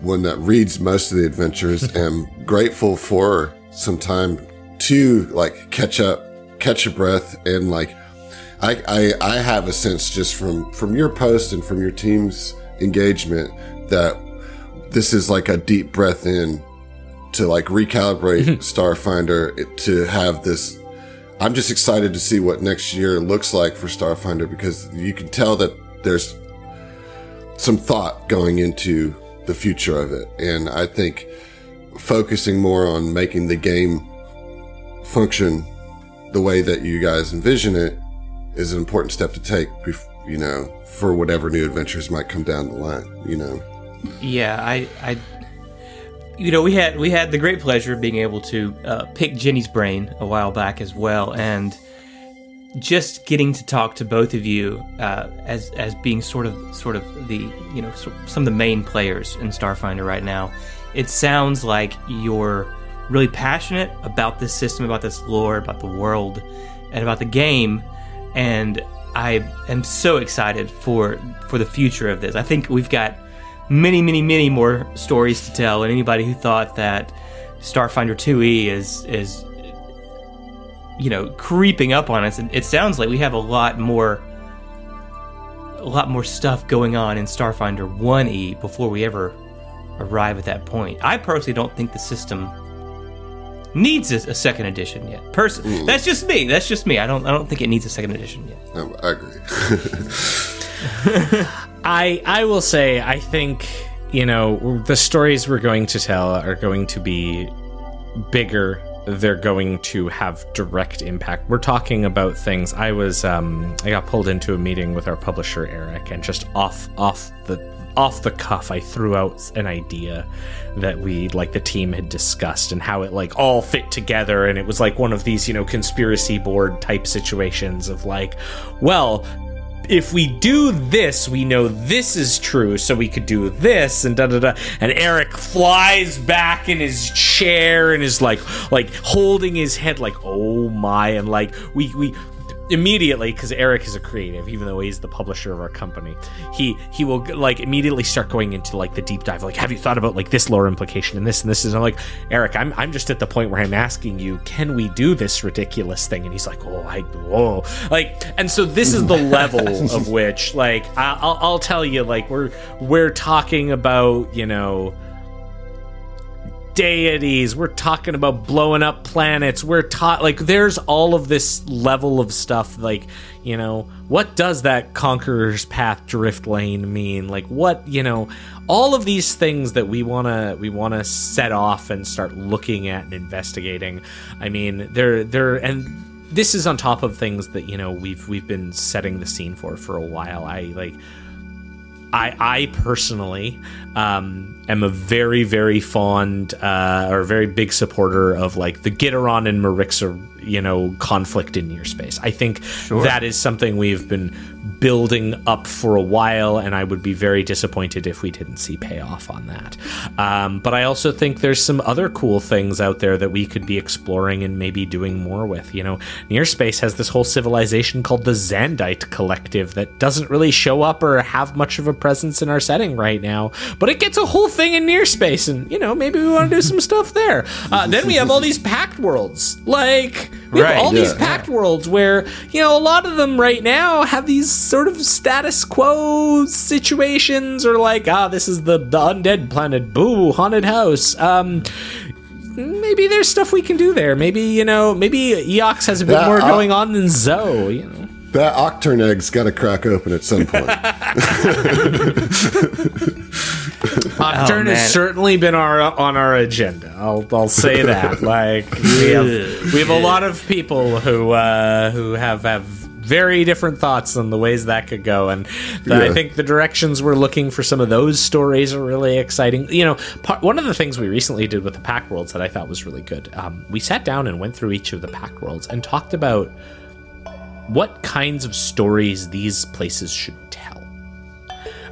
one that reads most of the adventures am grateful for some time to like catch up catch a breath and like I, I i have a sense just from from your post and from your team's engagement that this is like a deep breath in to like recalibrate mm-hmm. Starfinder to have this. I'm just excited to see what next year looks like for Starfinder because you can tell that there's some thought going into the future of it. And I think focusing more on making the game function the way that you guys envision it is an important step to take, you know, for whatever new adventures might come down the line, you know. Yeah, I, I, you know, we had we had the great pleasure of being able to uh, pick Jenny's brain a while back as well, and just getting to talk to both of you uh, as as being sort of sort of the you know some of the main players in Starfinder right now. It sounds like you're really passionate about this system, about this lore, about the world, and about the game. And I am so excited for for the future of this. I think we've got many, many, many more stories to tell. And anybody who thought that Starfinder 2E is is you know creeping up on us, it sounds like we have a lot more a lot more stuff going on in Starfinder 1E before we ever arrive at that point. I personally don't think the system needs a, a second edition yet. Person, mm. that's just me. That's just me. I don't. I don't think it needs a second edition yet. Um, I agree. I I will say I think you know the stories we're going to tell are going to be bigger they're going to have direct impact. We're talking about things. I was um, I got pulled into a meeting with our publisher Erik, and just off off the off the cuff, I threw out an idea that we like the team had discussed and how it like all fit together, and it was like one of these you know conspiracy board type situations of like, well, if we do this, we know this is true, so we could do this and da da da. And Erik flies back in his chair and is like, like holding his head, like, oh my, and like we we immediately because Erik is a creative, even though he's the publisher of our company. He he will like immediately start going into like the deep dive. Like, have you thought about like this lore implication and this and this? And I'm like, Erik, I'm I'm just at the point where I'm asking you, can we do this ridiculous thing? And he's like, oh, I whoa, like, and so this is the level of which like I'll I'll tell you like we're we're talking about you know deities. We're talking about blowing up planets. We're taught like there's all of this level of stuff. Like you know, what does that Conqueror's Path drift lane mean? Like what you know, all of these things that we wanna we wanna set off and start looking at and investigating. I mean, they're they're and this is on top of things that you know we've we've been setting the scene for for a while. I like. I, I personally um, am a very very fond uh, or very big supporter of like the Gideron and Marixah you know conflict in near space. I think that is something we've been building up for a while, and I would be very disappointed if we didn't see payoff on that. Um, but I also think there's some other cool things out there that we could be exploring and maybe doing more with. You know, Near Space has this whole civilization called the Zandite Collective that doesn't really show up or have much of a presence in our setting right now, but it gets a whole thing in Near Space, and you know, maybe we want to do some stuff there. Uh, then we have all these Pact Worlds, like we Right, have all these yeah. Pact Worlds where you know a lot of them right now have these sort of status quo situations or like ah this is the the undead planet boo haunted house um maybe there's stuff we can do there maybe you know maybe eox has a bit Yeah, more I'll- going on than zoe you know That Aucturn egg's got to crack open at some point. Nocturne man. has certainly been our on our agenda. I'll I'll say that. like we have we have a lot of people who uh, who have have very different thoughts on the ways that could go, and the- I think the directions we're looking for some of those stories are really exciting. You know, part, one of the things we recently did with the Pact Worlds that I thought was really good. Um, we sat down and went through each of the Pact Worlds and talked about what kinds of stories these places should tell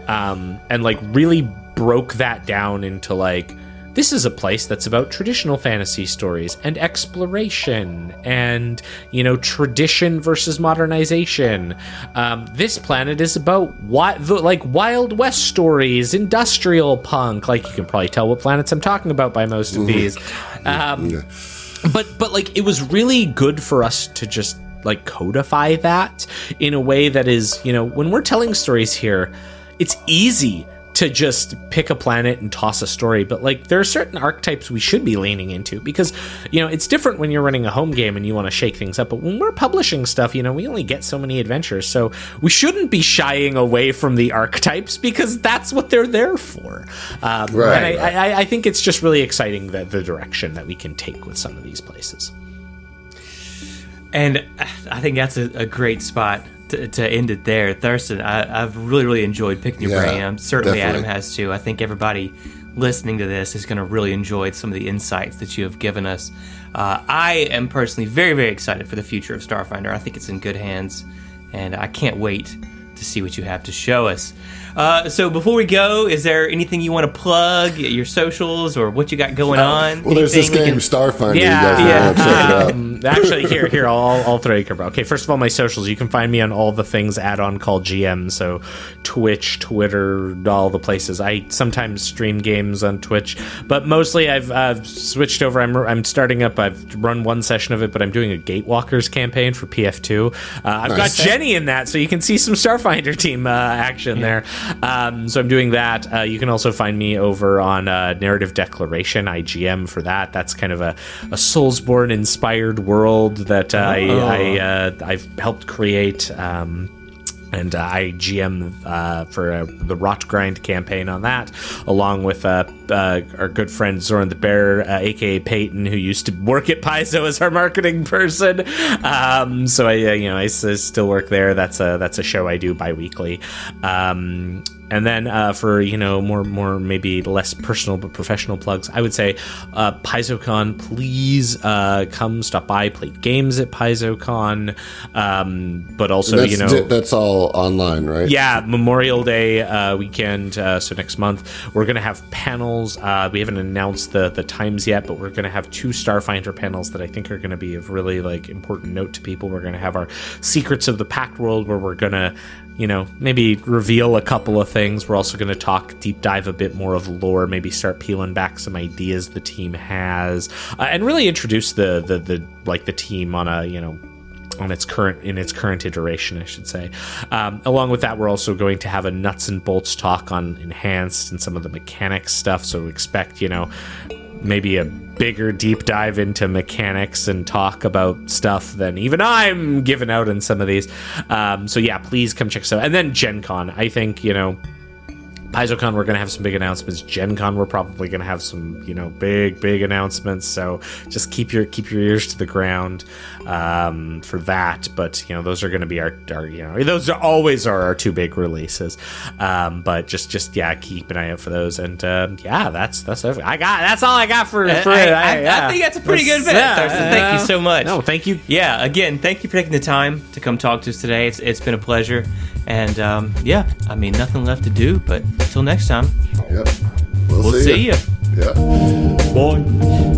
um, and like really broke that down into like this is a place that's about traditional fantasy stories and exploration and you know tradition versus modernization um, this planet is about wi- the, like wild west stories industrial punk like you can probably tell what planets i'm talking about by most of these um, Yeah. but but like it was really good for us to just like codify that in a way that is you know when we're telling stories here it's easy to just pick a planet and toss a story but like there are certain archetypes we should be leaning into because you know it's different when you're running a home game and you want to shake things up but when we're publishing stuff you know we only get so many adventures so we shouldn't be shying away from the archetypes because that's what they're there for um, Right, and I, right. I, I think it's just really exciting that the direction that we can take with some of these places And I think that's a, a great spot to, to end it there. Thurston, I, I've really, really enjoyed picking your Yeah, brain. Um, certainly, definitely. Adam has too. I think everybody listening to this is going to really enjoy some of the insights that you have given us. Uh, I am personally very, very excited for the future of Starfinder. I think it's in good hands, and I can't wait to see what you have to show us. Uh, so, before we go, is there anything you want to plug, your socials, or what you got going on? Well, there's this Anything we game can- Starfinder. Yeah, you guys yeah. Want to check it out. Actually, here, here, I'll, I'll throw you a curveball. Okay, first of all, my socials. You can find me on all the things @OnCallGM. So, Twitch, Twitter, all the places. I sometimes stream games on Twitch, but mostly I've uh, switched over. I'm, I'm starting up. I've run one session of it, but I'm doing a Gatewalkers campaign for PF2. Uh, I've Nice. got Jenny in that, so you can see some Starfinder team uh, action there. Um, so I'm doing that. Uh, you can also find me over on uh, Narrative Declaration, IGM for that. That's kind of a, a Soulsborne inspired world that uh, I, I uh, I've helped create. Um, and uh, I GM uh, for uh, the Rot Grind campaign on that, along with uh, uh, our good friend Zoran the Bear, uh, aka Peyton, who used to work at Paizo as our marketing person. Um, so I, uh, you know, I s- still work there. That's a that's a show I do biweekly. Um, and then uh, for you know more more maybe less personal but professional plugs, I would say uh, PaizoCon. Please uh, come stop by, play games at PaizoCon, um, but also you know that's all online, right? yeah, Memorial Day uh, weekend. Uh, so next month we're gonna have panels. Uh, we haven't announced the the times yet, but we're gonna have two Starfinder panels that I think are gonna be of really like important note to people. We're gonna have our Secrets of the Pact World, where we're gonna you know maybe reveal a couple of things. We're also gonna talk deep dive a bit more of lore, maybe start peeling back some ideas the team has, uh, and really introduce the the the like the team on a you know on its current in its current iteration, I should say. Um, along with that, we're also going to have a nuts and bolts talk on enhanced and some of the mechanics stuff. So expect, you know, maybe a bigger deep dive into mechanics and talk about stuff than even I'm giving out in some of these. Um, so yeah, please come check us out. And then Gen Con, I think you know PaizoCon, we're going to have some big announcements. Gen Con, we're probably going to have some, you know, big, big announcements. So just keep your keep your ears to the ground um, for that. But you know, those are going to be our, our, you know, those are always are our two big releases. Um, but just, just yeah, keep an eye out for those. And uh, yeah, that's that's everything. I got. That's all I got for. for I, it. I, yeah. I think that's a pretty good bit. Yeah, Thurston. Thank you so much. No, thank you. Yeah, again, thank you for taking the time to come talk to us today. It's it's been a pleasure, and um, yeah, I mean nothing left to do. But until next time, Yep. We'll, we'll see ya. you. Yeah. Bye.